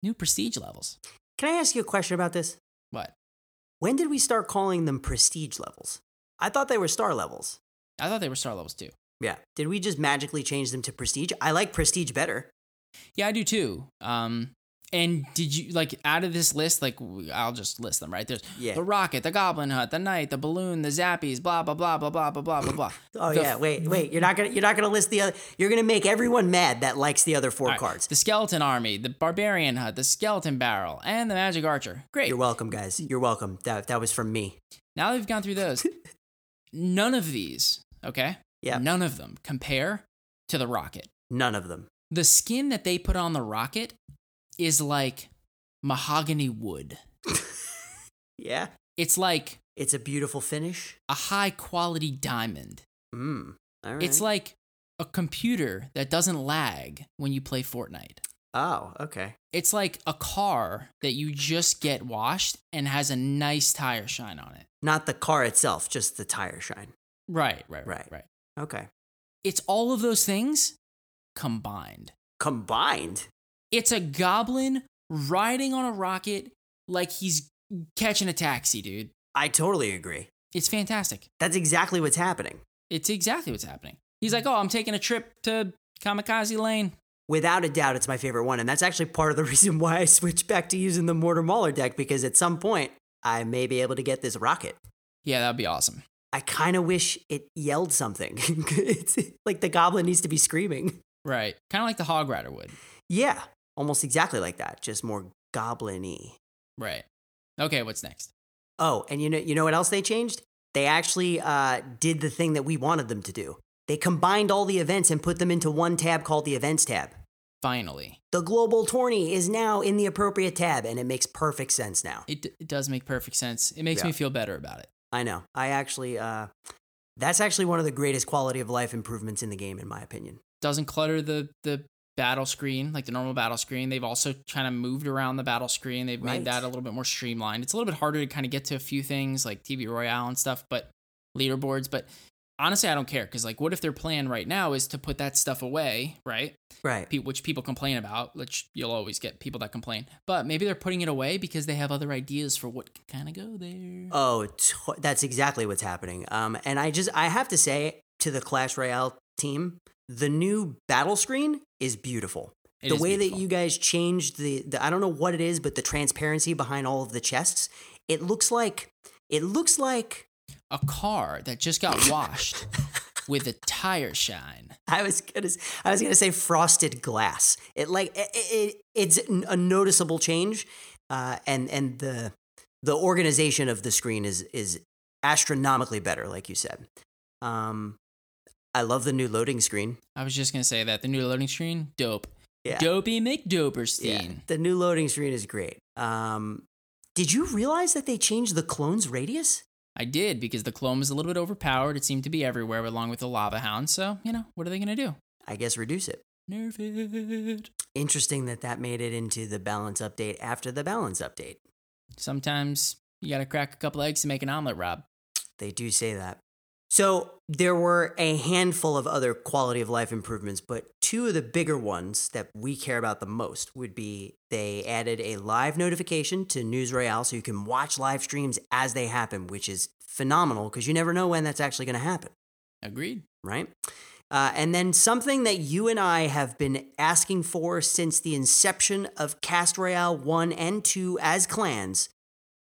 Speaker 2: New prestige levels.
Speaker 1: Can I ask you a question about this?
Speaker 2: What?
Speaker 1: When did we start calling them prestige levels? I thought they were star levels.
Speaker 2: I thought they were star levels too.
Speaker 1: Yeah. Did we just magically change them to prestige? I like prestige better.
Speaker 2: Yeah, I do too. Um, and did you like out of this list? Like, I'll just list them. Right there's
Speaker 1: Yeah.
Speaker 2: the rocket, the goblin hut, the knight, the balloon, the zappies, blah blah blah blah blah blah blah blah blah.
Speaker 1: Oh
Speaker 2: The
Speaker 1: yeah,
Speaker 2: f-
Speaker 1: wait, wait. You're not gonna you're not gonna list the other. You're gonna make everyone mad that likes the other four
Speaker 2: right,
Speaker 1: cards.
Speaker 2: The skeleton army, the barbarian hut, the skeleton barrel, and the magic archer. Great.
Speaker 1: You're welcome, guys. You're welcome. That that was from me.
Speaker 2: Now that we've gone through those, none of these, okay?
Speaker 1: Yeah.
Speaker 2: None of them compare to the rocket.
Speaker 1: None of them.
Speaker 2: The skin that they put on the rocket is like mahogany wood.
Speaker 1: Yeah.
Speaker 2: It's like
Speaker 1: It's a beautiful finish.
Speaker 2: a high quality diamond.
Speaker 1: Mm. All right.
Speaker 2: It's like a computer that doesn't lag when you play Fortnite.
Speaker 1: oh, okay.
Speaker 2: It's like a car that you just get washed and has a nice tire shine on it.
Speaker 1: Not the car itself, just the tire shine.
Speaker 2: Right, right, right,
Speaker 1: Right.
Speaker 2: right.
Speaker 1: Okay.
Speaker 2: It's all of those things combined.
Speaker 1: Combined.
Speaker 2: It's a goblin riding on a rocket like he's catching a taxi, dude.
Speaker 1: I totally agree.
Speaker 2: It's fantastic.
Speaker 1: That's exactly what's happening.
Speaker 2: It's exactly what's happening. He's like, "Oh, I'm taking a trip to Kamikaze Lane."
Speaker 1: Without a doubt, it's my favorite one. And that's actually part of the reason why I switched back to using the Mortar Mauler deck because at some point I may be able to get this rocket.
Speaker 2: Yeah, that'd be awesome.
Speaker 1: I kind of wish it yelled something. it's like the goblin needs to be screaming.
Speaker 2: Right. Kind of like the Hog Rider would.
Speaker 1: Yeah, almost exactly like that, just more goblin-y.
Speaker 2: Right. Okay, what's next?
Speaker 1: Oh, and you know, you know what else they changed? They actually uh, did the thing that we wanted them to do. They combined all the events and put them into one tab called the Events tab.
Speaker 2: Finally.
Speaker 1: The global tourney is now in the appropriate tab, and it makes perfect sense now.
Speaker 2: It, it does make perfect sense. It makes
Speaker 1: Yeah.
Speaker 2: me feel better about it.
Speaker 1: I know. I actually, uh, That's actually one of the greatest quality of life improvements in the game, in my opinion.
Speaker 2: Doesn't clutter the the battle screen like the normal battle screen. They've also kind of moved around the battle screen. They've
Speaker 1: Right.
Speaker 2: made that a little bit more streamlined. It's a little bit harder to kind of get to a few things like TV Royale and stuff, but leaderboards. But honestly, I don't care because like, what if their plan right now is to put that stuff away, right?
Speaker 1: Right.
Speaker 2: Pe- Which people complain about, which you'll always get people that complain. But maybe they're putting it away because they have other ideas for what can kind of go there.
Speaker 1: Oh, t- that's exactly what's happening. Um, and I just I have to say to the Clash Royale team, the new battle screen is beautiful.
Speaker 2: It
Speaker 1: the
Speaker 2: is
Speaker 1: way
Speaker 2: beautiful.
Speaker 1: that you guys changed the, the I don't know what it is, but the transparency behind all of the chests, it looks like it looks like
Speaker 2: a car that just got washed with a tire shine.
Speaker 1: I was gonna I was gonna say frosted glass. It like it, it, it's a noticeable change, uh, and and the the organization of the screen is is astronomically better, like you said. Um, I love the new loading screen.
Speaker 2: I was just gonna say that the new loading screen, dope.
Speaker 1: Yeah.
Speaker 2: Dopey
Speaker 1: Yeah, the new loading screen is great. Um, did you realize that they changed the clone's radius?
Speaker 2: I did because the clone was a little bit overpowered. It seemed to be everywhere along with the lava hound. So, you know, what are they gonna do?
Speaker 1: I guess reduce it.
Speaker 2: Nerf it.
Speaker 1: Interesting that that made it into the balance update after the balance update.
Speaker 2: Sometimes you gotta crack a couple eggs to make an omelet, Rob.
Speaker 1: They do say that. So there were a handful of other quality of life improvements, but two of the bigger ones that we care about the most would be they added a live notification to News Royale so you can watch live streams as they happen, which is phenomenal because you never know when that's actually going to happen,
Speaker 2: Agreed.
Speaker 1: right? Uh, and then something that you and I have been asking for since the inception of Cast Royale 1 and 2 as clans,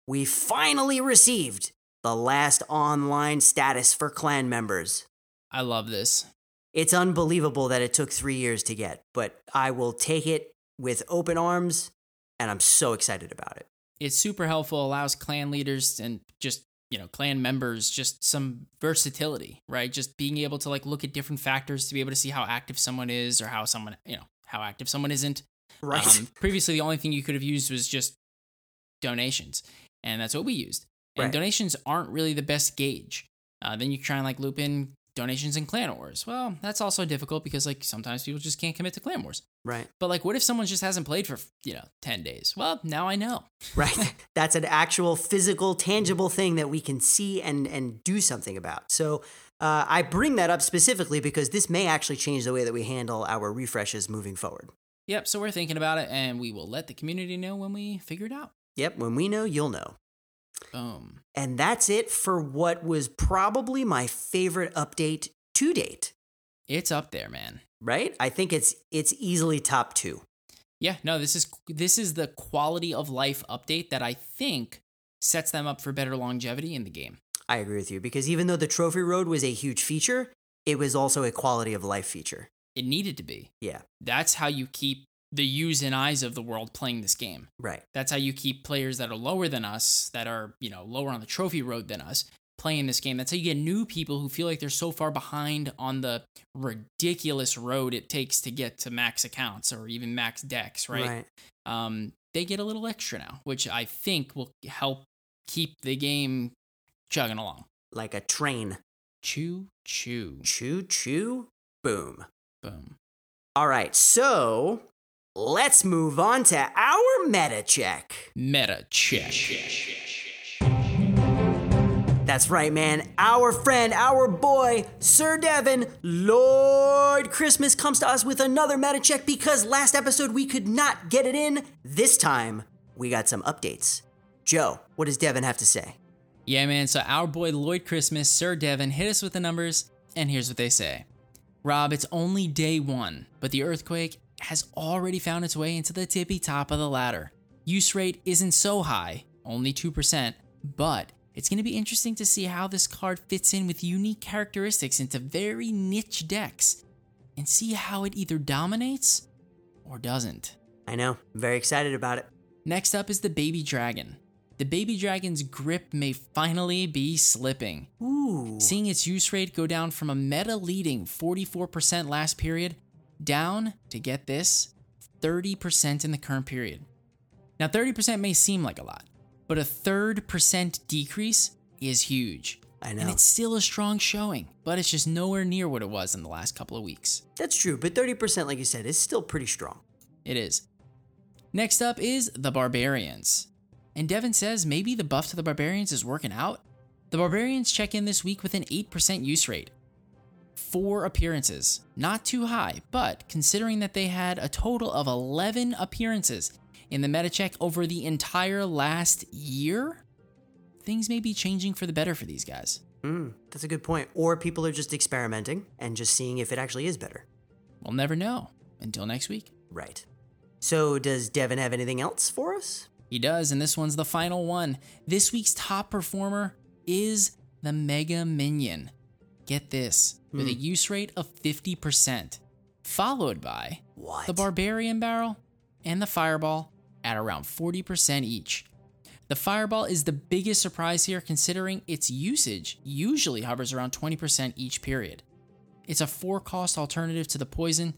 Speaker 1: we finally received the last online status for clan members.
Speaker 2: I love this.
Speaker 1: It's unbelievable that it took three years to get, but I will take it with open arms, and I'm so excited about it.
Speaker 2: It's super helpful, allows clan leaders and just, you know, clan members just some versatility, right? Just being able to like look at different factors to be able to see how active someone is or how someone, you know, how active someone isn't.
Speaker 1: Right.
Speaker 2: Um, previously, the only thing you could have used was just donations, and that's what we used. And
Speaker 1: Right.
Speaker 2: donations aren't really the best gauge. Uh, then you try and like loop in donations in Clan Wars. Well, that's also difficult because like sometimes people just can't commit to Clan Wars.
Speaker 1: right.
Speaker 2: But like, what if someone just hasn't played for you know ten days? Well, now I know.
Speaker 1: Right. That's an actual physical, tangible thing that we can see and, and do something about. So uh, I bring that up specifically because this may actually change the way that we handle our refreshes moving forward.
Speaker 2: Yep. So we're thinking about it, and we will let the community know when we figure it out.
Speaker 1: Yep. When we know, you'll know.
Speaker 2: Boom.
Speaker 1: And that's it for what was probably my favorite update to date.
Speaker 2: It's up there, man.
Speaker 1: Right? I think it's it's easily top two.
Speaker 2: Yeah. No, this is this is the quality of life update that I think sets them up for better longevity in the game.
Speaker 1: I agree with you because even though the trophy road was a huge feature, it was also a quality of life feature.
Speaker 2: It needed to be.
Speaker 1: Yeah.
Speaker 2: That's how you keep the U's and I's of the world playing this game.
Speaker 1: Right.
Speaker 2: That's how you keep players that are lower than us, that are, you know, lower on the trophy road than us, playing this game. That's how you get new people who feel like they're so far behind on the ridiculous road it takes to get to max accounts or even max decks, right?
Speaker 1: Right.
Speaker 2: Um, they get a little extra now, which I think will help keep the game chugging along.
Speaker 1: Like a train.
Speaker 2: Choo choo.
Speaker 1: Choo choo. Boom.
Speaker 2: Boom.
Speaker 1: All right. So let's move on to our meta check.
Speaker 2: Meta check.
Speaker 1: That's right, man. Our friend, our boy, Sir Devin, Lloyd Christmas comes to us with another meta check because last episode we could not get it in. This time, we got some updates. Joe, what does Devin have to say?
Speaker 2: Yeah, man. So our boy Lloyd Christmas, Sir Devin, hit us with the numbers, and here's what they say. Rob, it's only day one, but the earthquake has already found its way into the tippy top of the ladder. Use rate isn't so high, only 2%, but it's going to be interesting to see how this card fits in with unique characteristics into very niche decks and see how it either dominates or doesn't.
Speaker 1: I know, I'm very excited about it.
Speaker 2: Next up is the Baby Dragon. The Baby Dragon's grip may finally be slipping.
Speaker 1: Ooh.
Speaker 2: Seeing its use rate go down from a meta leading 44% last period down to get this 30% in the current period. Now, 30% may seem like a lot, but a third percent decrease is huge.
Speaker 1: I know.
Speaker 2: And it's still a strong showing, but it's just nowhere near what it was in the last couple of weeks.
Speaker 1: That's true, but 30%, like you said, is still pretty strong.
Speaker 2: It is. Next up is the Barbarians. And Devin says maybe the buff to the Barbarians is working out. The Barbarians check in this week with an 8% use rate. Four appearances. Not too high, but considering that they had a total of 11 appearances in the meta check over the entire last year, things may be changing for the better for these guys.
Speaker 1: Mm, that's a good point. Or people are just experimenting and just seeing if it actually is better.
Speaker 2: We'll never know until next week.
Speaker 1: Right. So, does Devin have anything else for us?
Speaker 2: He does, and this one's the final one. This week's top performer is the Mega Minion. Get this, with a hmm. use rate of 50%, followed by
Speaker 1: What?
Speaker 2: the Barbarian Barrel and the Fireball at around 40% each. The Fireball is the biggest surprise here considering its usage usually hovers around 20% each period. It's a four cost alternative to the Poison,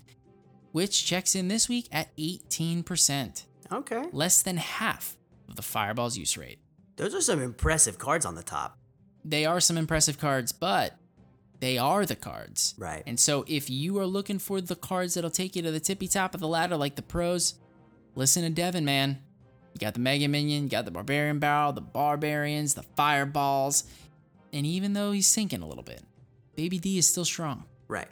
Speaker 2: which checks in this week at 18%,
Speaker 1: Okay.
Speaker 2: less than half of the Fireball's use rate.
Speaker 1: Those are some impressive cards on the top.
Speaker 2: They are some impressive cards, but they are the cards.
Speaker 1: Right.
Speaker 2: And so if you are looking for the cards that'll take you to the tippy top of the ladder like the pros, listen to Devin, man. You got the Mega Minion, you got the Barbarian Barrel, the Barbarians, the Fireballs. And even though he's sinking a little bit, Baby D is still strong.
Speaker 1: Right.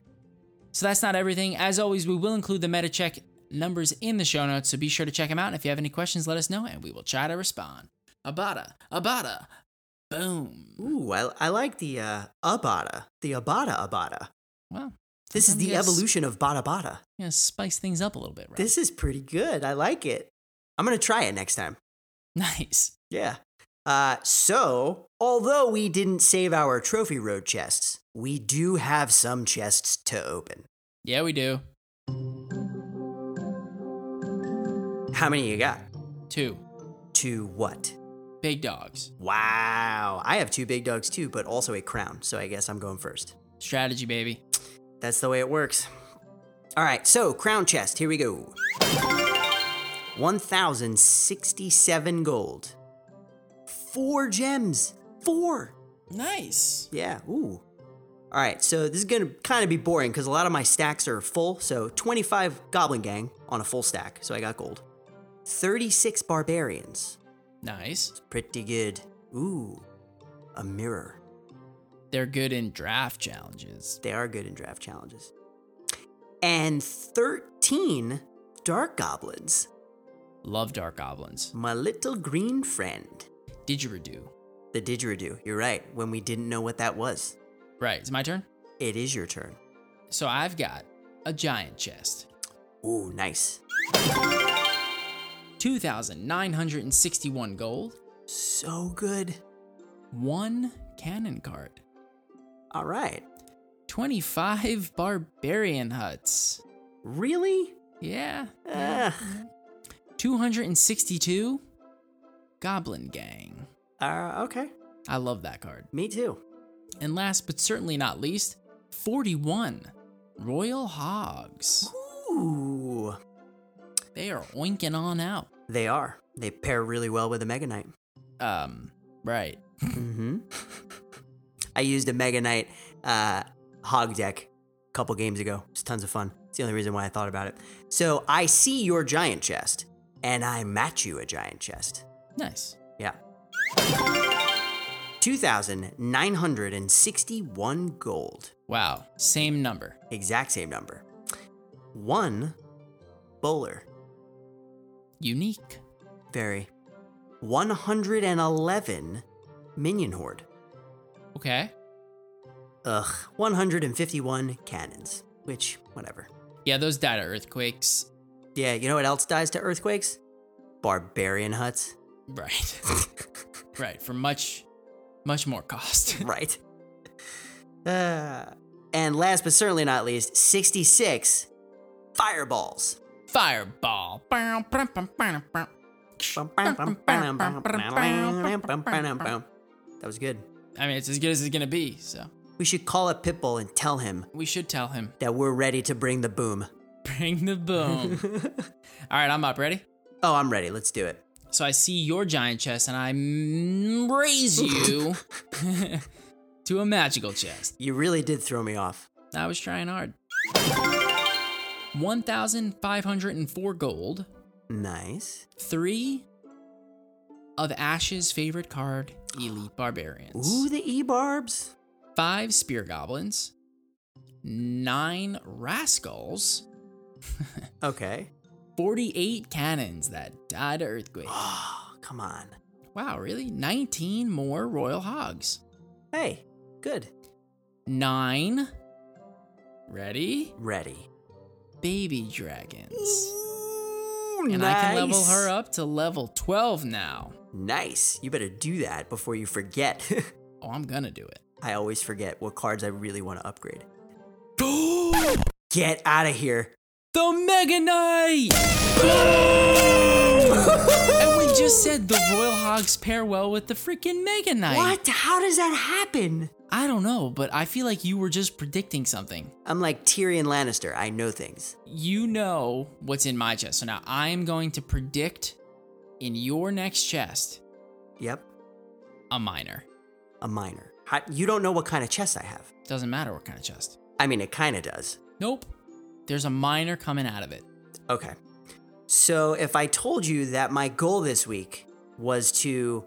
Speaker 2: So that's not everything. As always, we will include the meta check numbers in the show notes, so be sure to check them out. And if you have any questions, let us know and we will try to respond. Abada, Abada, boom.
Speaker 1: Ooh, I, I like the uh, Abada. The Abada Abada.
Speaker 2: Well,
Speaker 1: This is the
Speaker 2: you gotta s-
Speaker 1: evolution of Bada Bada.
Speaker 2: You know, spice things up a little bit, right?
Speaker 1: This is pretty good. I like it. I'm going to try it next time.
Speaker 2: nice.
Speaker 1: Yeah. Uh, so, although we didn't save our trophy road chests, we do have some chests to open.
Speaker 2: Yeah, we do.
Speaker 1: How many you got?
Speaker 2: Two
Speaker 1: To what?
Speaker 2: Big dogs.
Speaker 1: Wow. I have two big dogs too, but also a crown, so I guess I'm going first.
Speaker 2: Strategy, baby.
Speaker 1: That's the way it works. All right, so crown chest, here we go. 1,067 gold. Four gems. Four.
Speaker 2: Nice.
Speaker 1: Yeah, ooh. All right, so this is gonna kind of be boring because a lot of my stacks are full. So 25 Goblin Gang on a full stack, so I got gold. 36 Barbarians.
Speaker 2: Nice.
Speaker 1: Pretty good. Ooh, a mirror.
Speaker 2: They're good in draft challenges.
Speaker 1: They are good in draft challenges. And 13 Dart Goblins.
Speaker 2: Love dart goblins.
Speaker 1: My little green friend.
Speaker 2: Didgeridoo.
Speaker 1: The didgeridoo. You're right, when we didn't know what that was.
Speaker 2: Right, it's my turn.
Speaker 1: It is your turn.
Speaker 2: So I've got a giant chest.
Speaker 1: Ooh, nice.
Speaker 2: 2,961 gold.
Speaker 1: So good.
Speaker 2: One cannon card.
Speaker 1: All right.
Speaker 2: 25 barbarian huts.
Speaker 1: Really?
Speaker 2: Yeah.
Speaker 1: Ugh.
Speaker 2: 262 goblin gang.
Speaker 1: Uh, okay.
Speaker 2: I love that card.
Speaker 1: Me too.
Speaker 2: And last but certainly not least, 41 royal hogs.
Speaker 1: Ooh.
Speaker 2: They are oinking on out.
Speaker 1: They are. They pair really well with a Mega Knight.
Speaker 2: Um, right.
Speaker 1: Mm-hmm. I used a Mega Knight uh, hog deck a couple games ago. It's tons of fun. It's the only reason why I thought about it. So I see your giant chest, and I match you a giant chest.
Speaker 2: Nice.
Speaker 1: Yeah. 2,961 gold.
Speaker 2: Wow. Same number.
Speaker 1: Exact same number. One bowler.
Speaker 2: Unique.
Speaker 1: Very. 111 minion horde.
Speaker 2: Okay.
Speaker 1: Ugh. 151 cannons. Which, whatever.
Speaker 2: Yeah, those die to earthquakes.
Speaker 1: Yeah, you know what else dies to earthquakes? Barbarian huts.
Speaker 2: Right. right. For much, much more cost.
Speaker 1: right. Uh, and last but certainly not least, 66 fireballs.
Speaker 2: Fireball.
Speaker 1: That was good.
Speaker 2: I mean, it's as good as it's gonna be. So
Speaker 1: We should call up Pitbull and tell him
Speaker 2: we should tell him.
Speaker 1: that we're ready to bring the boom.
Speaker 2: Bring the boom. All right, I'm up. Ready?
Speaker 1: Oh, I'm ready. Let's do it.
Speaker 2: So I see your giant chest and I raise you to a magical chest.
Speaker 1: You really did throw me off.
Speaker 2: I was trying hard. 1,504 gold.
Speaker 1: Nice.
Speaker 2: Three of Ash's favorite card, Elite Barbarians.
Speaker 1: Ooh, the E-barbs.
Speaker 2: Five Spear Goblins. Nine Rascals.
Speaker 1: Okay.
Speaker 2: 48 cannons that died of earthquake.
Speaker 1: Oh, come on.
Speaker 2: Wow, really? 19 more Royal Hogs.
Speaker 1: Hey, good.
Speaker 2: Nine. Ready?
Speaker 1: Ready.
Speaker 2: Baby dragons.
Speaker 1: Ooh,
Speaker 2: And
Speaker 1: nice.
Speaker 2: I can level her up to level 12 now.
Speaker 1: Nice. You better do that before you forget.
Speaker 2: Oh, I'm gonna do it.
Speaker 1: I always forget what cards I really want to upgrade. Get out of here.
Speaker 2: The Mega Knight! and we just said the Royal Hogs pair well with the freaking Mega Knight.
Speaker 1: What? How does that happen?
Speaker 2: I don't know, but I feel like you were just predicting something.
Speaker 1: I'm like Tyrion Lannister. I know things.
Speaker 2: You know what's in my chest. So now I'm going to predict in your next chest
Speaker 1: Yep.
Speaker 2: a Miner.
Speaker 1: A Miner. You don't know what kind of chest I have.
Speaker 2: Doesn't matter what kind of chest.
Speaker 1: I mean, it kind of does.
Speaker 2: Nope. There's a Miner coming out of it.
Speaker 1: Okay. So if I told you that my goal this week was to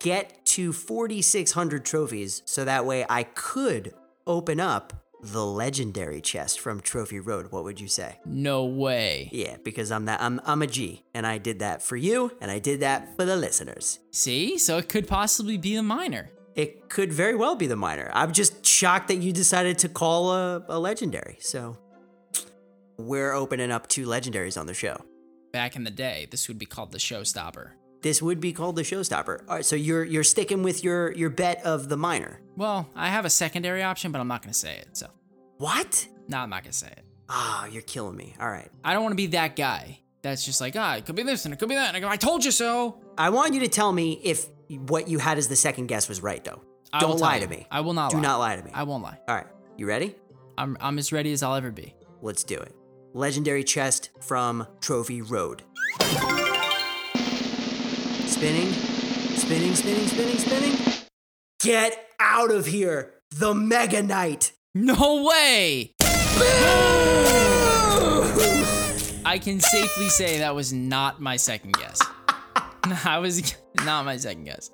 Speaker 1: get to 4,600 trophies so that way I could open up the legendary chest from Trophy Road, what would you say?
Speaker 2: No way.
Speaker 1: Yeah, because I'm that I'm I'm a G and I did that for you and I did that for the listeners.
Speaker 2: See? So it could possibly be a Miner.
Speaker 1: It could very well be the Miner. I'm just shocked that you decided to call a, a legendary. So we're opening up two legendaries on the show.
Speaker 2: Back in the day, this would be called the showstopper.
Speaker 1: This would be called the showstopper. All right, so you're you're sticking with your your bet of the Miner.
Speaker 2: Well, I have a secondary option, but I'm not going to say it. So,
Speaker 1: What?
Speaker 2: no, I'm not going to say it.
Speaker 1: Ah, you're killing me. All right.
Speaker 2: I don't want to be that guy that's just like, ah, it could be this and it could be that. And I go, I told you so.
Speaker 1: I want you to tell me if what you had as the second guess was right though.
Speaker 2: I
Speaker 1: Don't lie to me.
Speaker 2: I will not
Speaker 1: Do
Speaker 2: lie.
Speaker 1: not lie to me.
Speaker 2: I won't lie.
Speaker 1: All right. You ready?
Speaker 2: I'm, I'm as ready as I'll ever be.
Speaker 1: Let's do it. Legendary chest from Trophy Road. Spinning, spinning, spinning, spinning, spinning. Get out of here, the Mega Knight.
Speaker 2: No way! I can safely say that was not my second guess. I was not my second guess.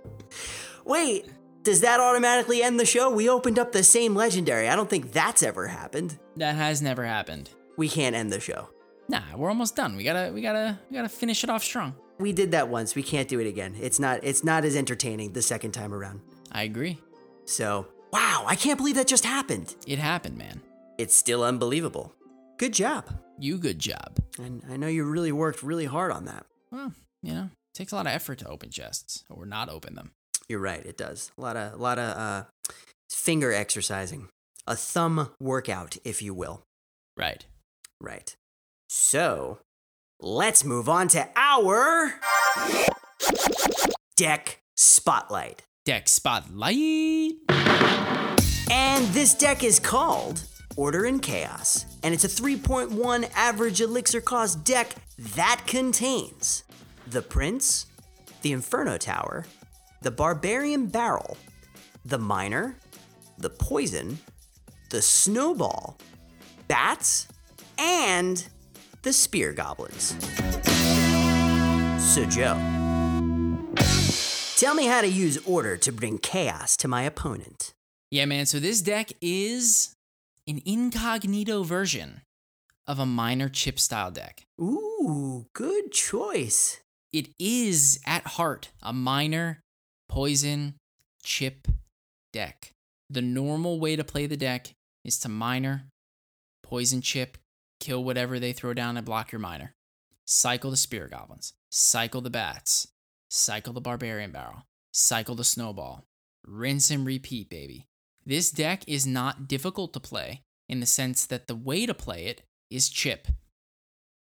Speaker 1: Wait, does that automatically end the show? We opened up the same legendary. I don't think that's ever happened.
Speaker 2: That has never happened.
Speaker 1: We can't end the show.
Speaker 2: Nah, we're almost done. We gotta, we gotta, we gotta finish it off strong.
Speaker 1: We did that once. We can't do it again. It's not it's not as entertaining the second time around.
Speaker 2: I agree.
Speaker 1: So, wow, I can't believe that just happened.
Speaker 2: It happened, man.
Speaker 1: It's still unbelievable. Good job.
Speaker 2: You good job.
Speaker 1: And I know you really worked really hard on that.
Speaker 2: Well, you know, it takes a lot of effort to open chests or not open them.
Speaker 1: You're right, it does. A lot of a lot of uh finger exercising. A thumb workout, if you will.
Speaker 2: Right.
Speaker 1: Right. So, let's move on to our deck spotlight.
Speaker 2: Deck spotlight.
Speaker 1: And this deck is called Order and Chaos, and it's a 3.1 average elixir cost deck that contains the Prince, the Inferno Tower, the Barbarian Barrel, the Miner, the Poison, the Snowball, Bats, and the Spear Goblins. So, Joe, tell me how to use Order to bring chaos to my opponent.
Speaker 2: Yeah, man. So this deck is an incognito version of a Miner chip style deck.
Speaker 1: Ooh, good choice.
Speaker 2: It is at heart a Miner poison chip deck. The normal way to play the deck is to Miner, poison chip, kill whatever they throw down and block your miner. Cycle the spear goblins, cycle the bats, cycle the barbarian barrel, cycle the snowball. Rinse and repeat, baby. This deck is not difficult to play in the sense that the way to play it is chip.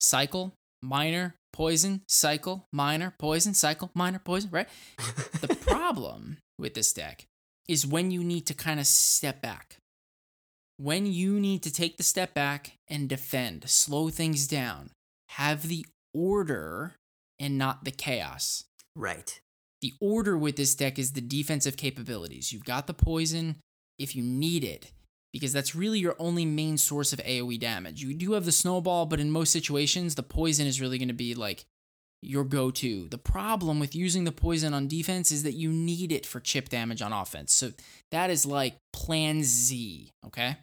Speaker 2: Cycle, Miner, poison, cycle, Miner, poison, cycle, Miner, poison, right? the problem with this deck is when you need to kind of step back. When you need to take the step back and defend, slow things down, have the order and not the chaos.
Speaker 1: Right.
Speaker 2: The order with this deck is the defensive capabilities. You've got the poison, if you need it, because that's really your only main source of AoE damage. You do have the snowball, but in most situations, the poison is really going to be like your go to. The problem with using the poison on defense is that you need it for chip damage on offense. So that is like plan Z, okay?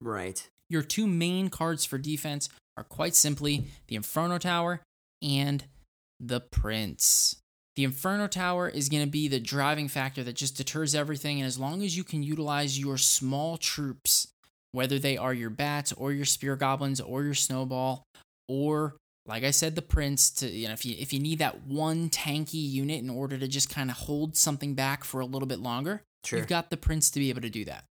Speaker 1: Right.
Speaker 2: Your two main cards for defense are quite simply the Inferno Tower and the Prince. The Inferno Tower is going to be the driving factor that just deters everything. And as long as you can utilize your small troops, whether they are your bats or your spear goblins or your snowball, or like I said, the Prince, to you know, if you if you need that one tanky unit in order to just kind of hold something back for a little bit longer,
Speaker 1: Sure.
Speaker 2: you've got the Prince to be able to do that.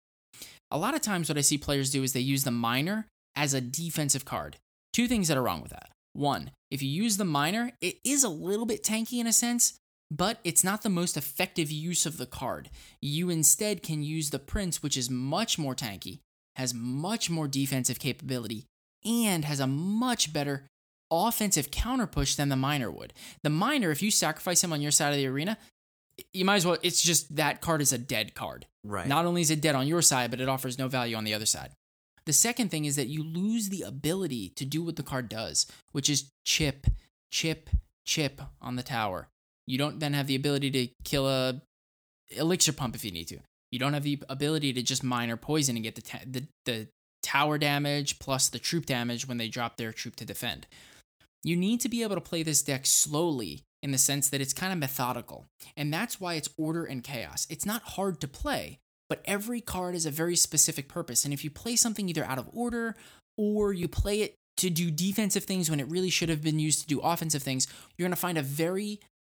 Speaker 2: A lot of times, what I see players do is they use the Miner as a defensive card. Two things that are wrong with that. One, if you use the Miner, it is a little bit tanky in a sense, but it's not the most effective use of the card. You instead can use the Prince, which is much more tanky, has much more defensive capability, and has a much better offensive counter push than the Miner would. The Miner, if you sacrifice him on your side of the arena, you might as well, it's just that card is a dead card.
Speaker 1: Right.
Speaker 2: Not only is it dead on your side, but it offers no value on the other side. The second thing is that you lose the ability to do what the card does, which is chip, chip, chip on the tower. You don't then have the ability to kill a elixir pump if you need to. You don't have the ability to just mine or poison and get the ta- the, the tower damage plus the troop damage when they drop their troop to defend. You need to be able to play this deck slowly in the sense that it's kind of methodical. And that's why it's order and chaos. It's not hard to play, but every card has a very specific purpose. And if you play something either out of order or you play it to do defensive things when it really should have been used to do offensive things, you're going to find a very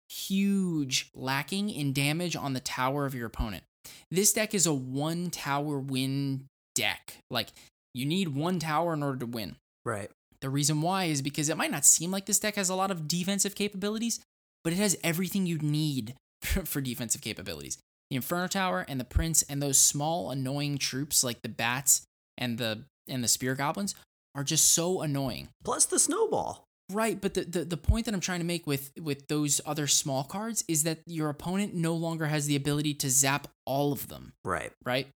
Speaker 2: huge lacking in damage on the tower of your opponent. This deck is a one tower win deck. Like, you need one tower in order to win.
Speaker 1: Right.
Speaker 2: The reason why is because it might not seem like this deck has a lot of defensive capabilities, but it has everything you'd need for defensive capabilities. The Inferno Tower and the Prince and those small annoying troops like the bats and the and the spear goblins are just so annoying.
Speaker 1: Plus the snowball.
Speaker 2: Right, but the, the, the point that I'm trying to make with with those other small cards is that your opponent no longer has the ability to zap all of them
Speaker 1: Right.
Speaker 2: right?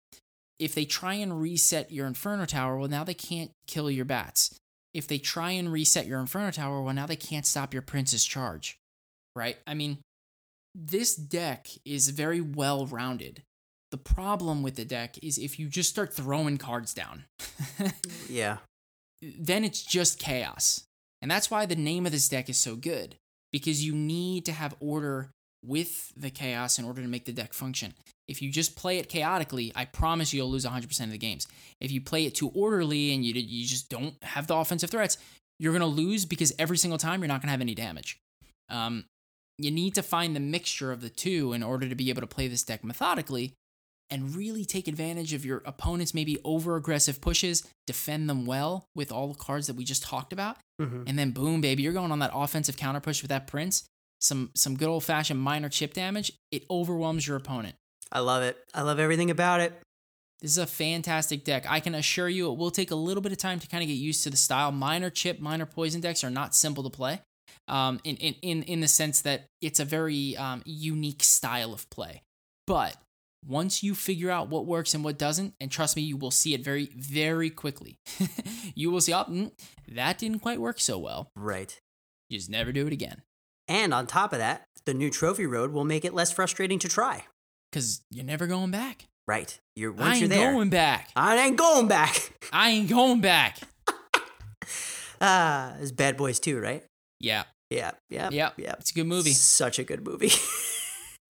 Speaker 2: If they try and reset your Inferno Tower, well, now they can't kill your bats. If they try and reset your Inferno Tower, well, now they can't stop your Prince's charge, right? I mean, this deck is very well rounded. The problem with the deck is if you just start throwing cards down,
Speaker 1: Yeah.
Speaker 2: then it's just chaos. And that's why the name of this deck is so good, because you need to have order with the chaos in order to make the deck function. If you just play it chaotically, I promise you you'll lose 100% of the games. If you play it too orderly and you, you just don't have the offensive threats, you're going to lose because every single time you're not going to have any damage. Um, you need to find the mixture of the two in order to be able to play this deck methodically and really take advantage of your opponent's maybe over aggressive pushes, defend them well with all the cards that we just talked about,
Speaker 1: Mhm.
Speaker 2: and then boom, baby, you're going on that offensive counter push with that prince. Some some good old fashioned Miner chip damage. It overwhelms your opponent.
Speaker 1: I love it. I love everything about it.
Speaker 2: This is a fantastic deck. I can assure you it will take a little bit of time to kind of get used to the style. Miner chip, Miner poison decks are not simple to play. Um, in, in, in, in the sense that it's a very um, unique style of play. But once you figure out what works and what doesn't, and trust me, you will see it very, very quickly. you will see, oh, mm, that didn't quite work so well.
Speaker 1: Right.
Speaker 2: You just never do it again.
Speaker 1: And on top of that, the new trophy road will make it less frustrating to try.
Speaker 2: Because you're never going back.
Speaker 1: Right. You're
Speaker 2: I
Speaker 1: once
Speaker 2: ain't
Speaker 1: you're there.
Speaker 2: going back.
Speaker 1: I ain't going back.
Speaker 2: I ain't going back.
Speaker 1: Ah, it's Bad Boys 2, right?
Speaker 2: Yeah.
Speaker 1: Yeah, yeah,
Speaker 2: Yep.
Speaker 1: yeah.
Speaker 2: It's a good movie.
Speaker 1: Such a good movie.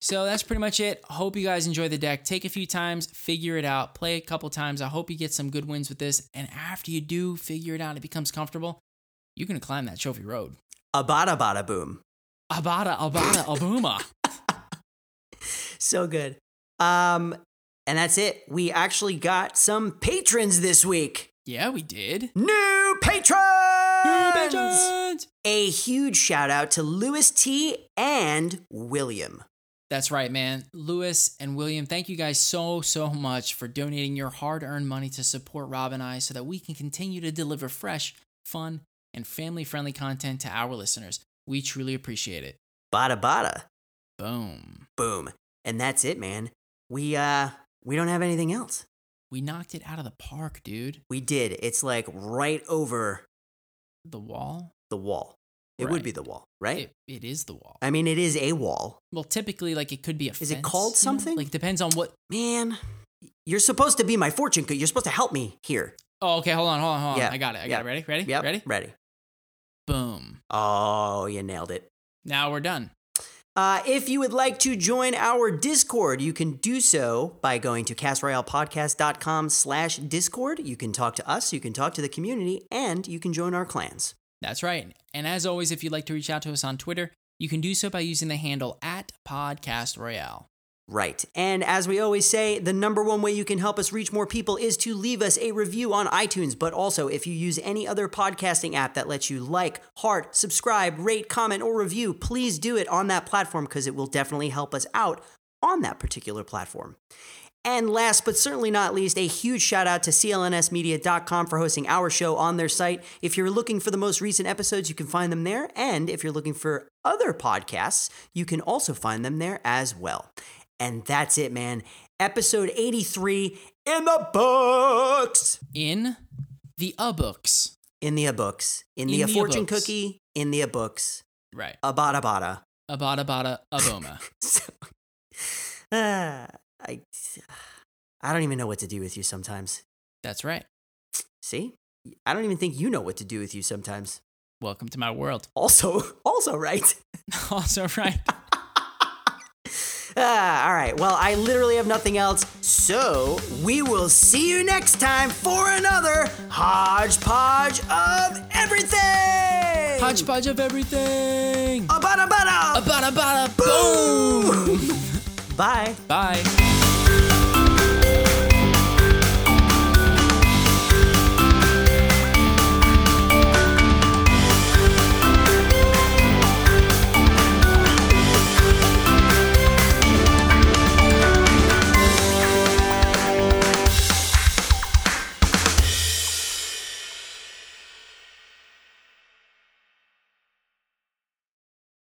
Speaker 2: So that's pretty much it. Hope you guys enjoy the deck. Take a few times, figure it out, play a couple times. I hope you get some good wins with this. And after you do figure it out, it becomes comfortable. You're gonna climb that trophy road.
Speaker 1: A bada bada boom.
Speaker 2: Abada, abada, abuma.
Speaker 1: So good. Um, and that's it. We actually got some patrons this week.
Speaker 2: Yeah, we did.
Speaker 1: New patrons!
Speaker 2: New Patrons!
Speaker 1: A huge shout out to Lewis T and William.
Speaker 2: That's right, man. Lewis and William, thank you guys so, so much for donating your hard earned money to support Rob and I so that we can continue to deliver fresh, fun, and family friendly content to our listeners. We truly appreciate it.
Speaker 1: Bada bada.
Speaker 2: Boom.
Speaker 1: Boom. And that's it, man. We uh we don't have anything else.
Speaker 2: We knocked it out of the park, dude.
Speaker 1: We did. It's like right over
Speaker 2: The wall.
Speaker 1: the wall. It would be the wall, right?
Speaker 2: It, it is the wall.
Speaker 1: I mean, it is a wall.
Speaker 2: Well, typically, like it could be a.
Speaker 1: Is it
Speaker 2: fence,
Speaker 1: called
Speaker 2: you know?
Speaker 1: something?
Speaker 2: Like depends on what.
Speaker 1: Man, you're supposed to be my fortune. You're supposed to help me here.
Speaker 2: Oh, okay. Hold on, hold on, hold on.
Speaker 1: Yeah,
Speaker 2: I got it. I got it. Ready? Ready?
Speaker 1: Yep.
Speaker 2: Ready?
Speaker 1: Ready.
Speaker 2: Boom.
Speaker 1: Oh, you nailed it.
Speaker 2: Now we're done.
Speaker 1: Uh, if you would like to join our Discord, you can do so by going to castroyalepodcast.com slash Discord. You can talk to us, you can talk to the community, and you can join our clans.
Speaker 2: That's right. And as always, if you'd like to reach out to us on Twitter, you can do so by using the handle at Podcast Royale.
Speaker 1: Right. And as we always say, the number one way you can help us reach more people is to leave us a review on iTunes. But also, if you use any other podcasting app that lets you like, heart, subscribe, rate, comment, or review, please do it on that platform because it will definitely help us out on that particular platform. And last but certainly not least, a huge shout out to clnsmedia.com for hosting our show on their site. If you're looking for the most recent episodes, you can find them there. And if you're looking for other podcasts, you can also find them there as well. And that's it, man. Episode 83 in the books.
Speaker 2: In the A books.
Speaker 1: In the a books. In the a fortune
Speaker 2: books.
Speaker 1: cookie. In the a books.
Speaker 2: Right.
Speaker 1: A bada bada.
Speaker 2: A bada bada a boma.
Speaker 1: So, uh, I, I don't even know what to do with you sometimes.
Speaker 2: That's right.
Speaker 1: See? I don't even think you know what to do with you sometimes.
Speaker 2: Welcome to my world.
Speaker 1: Also, also right.
Speaker 2: also, right.
Speaker 1: Ah, all right. Well, I literally have nothing else. So we will see you next time for another hodgepodge of everything.
Speaker 2: Hodgepodge of everything.
Speaker 1: A bada bada.
Speaker 2: A bada bada boom.
Speaker 1: Bye.
Speaker 2: Bye.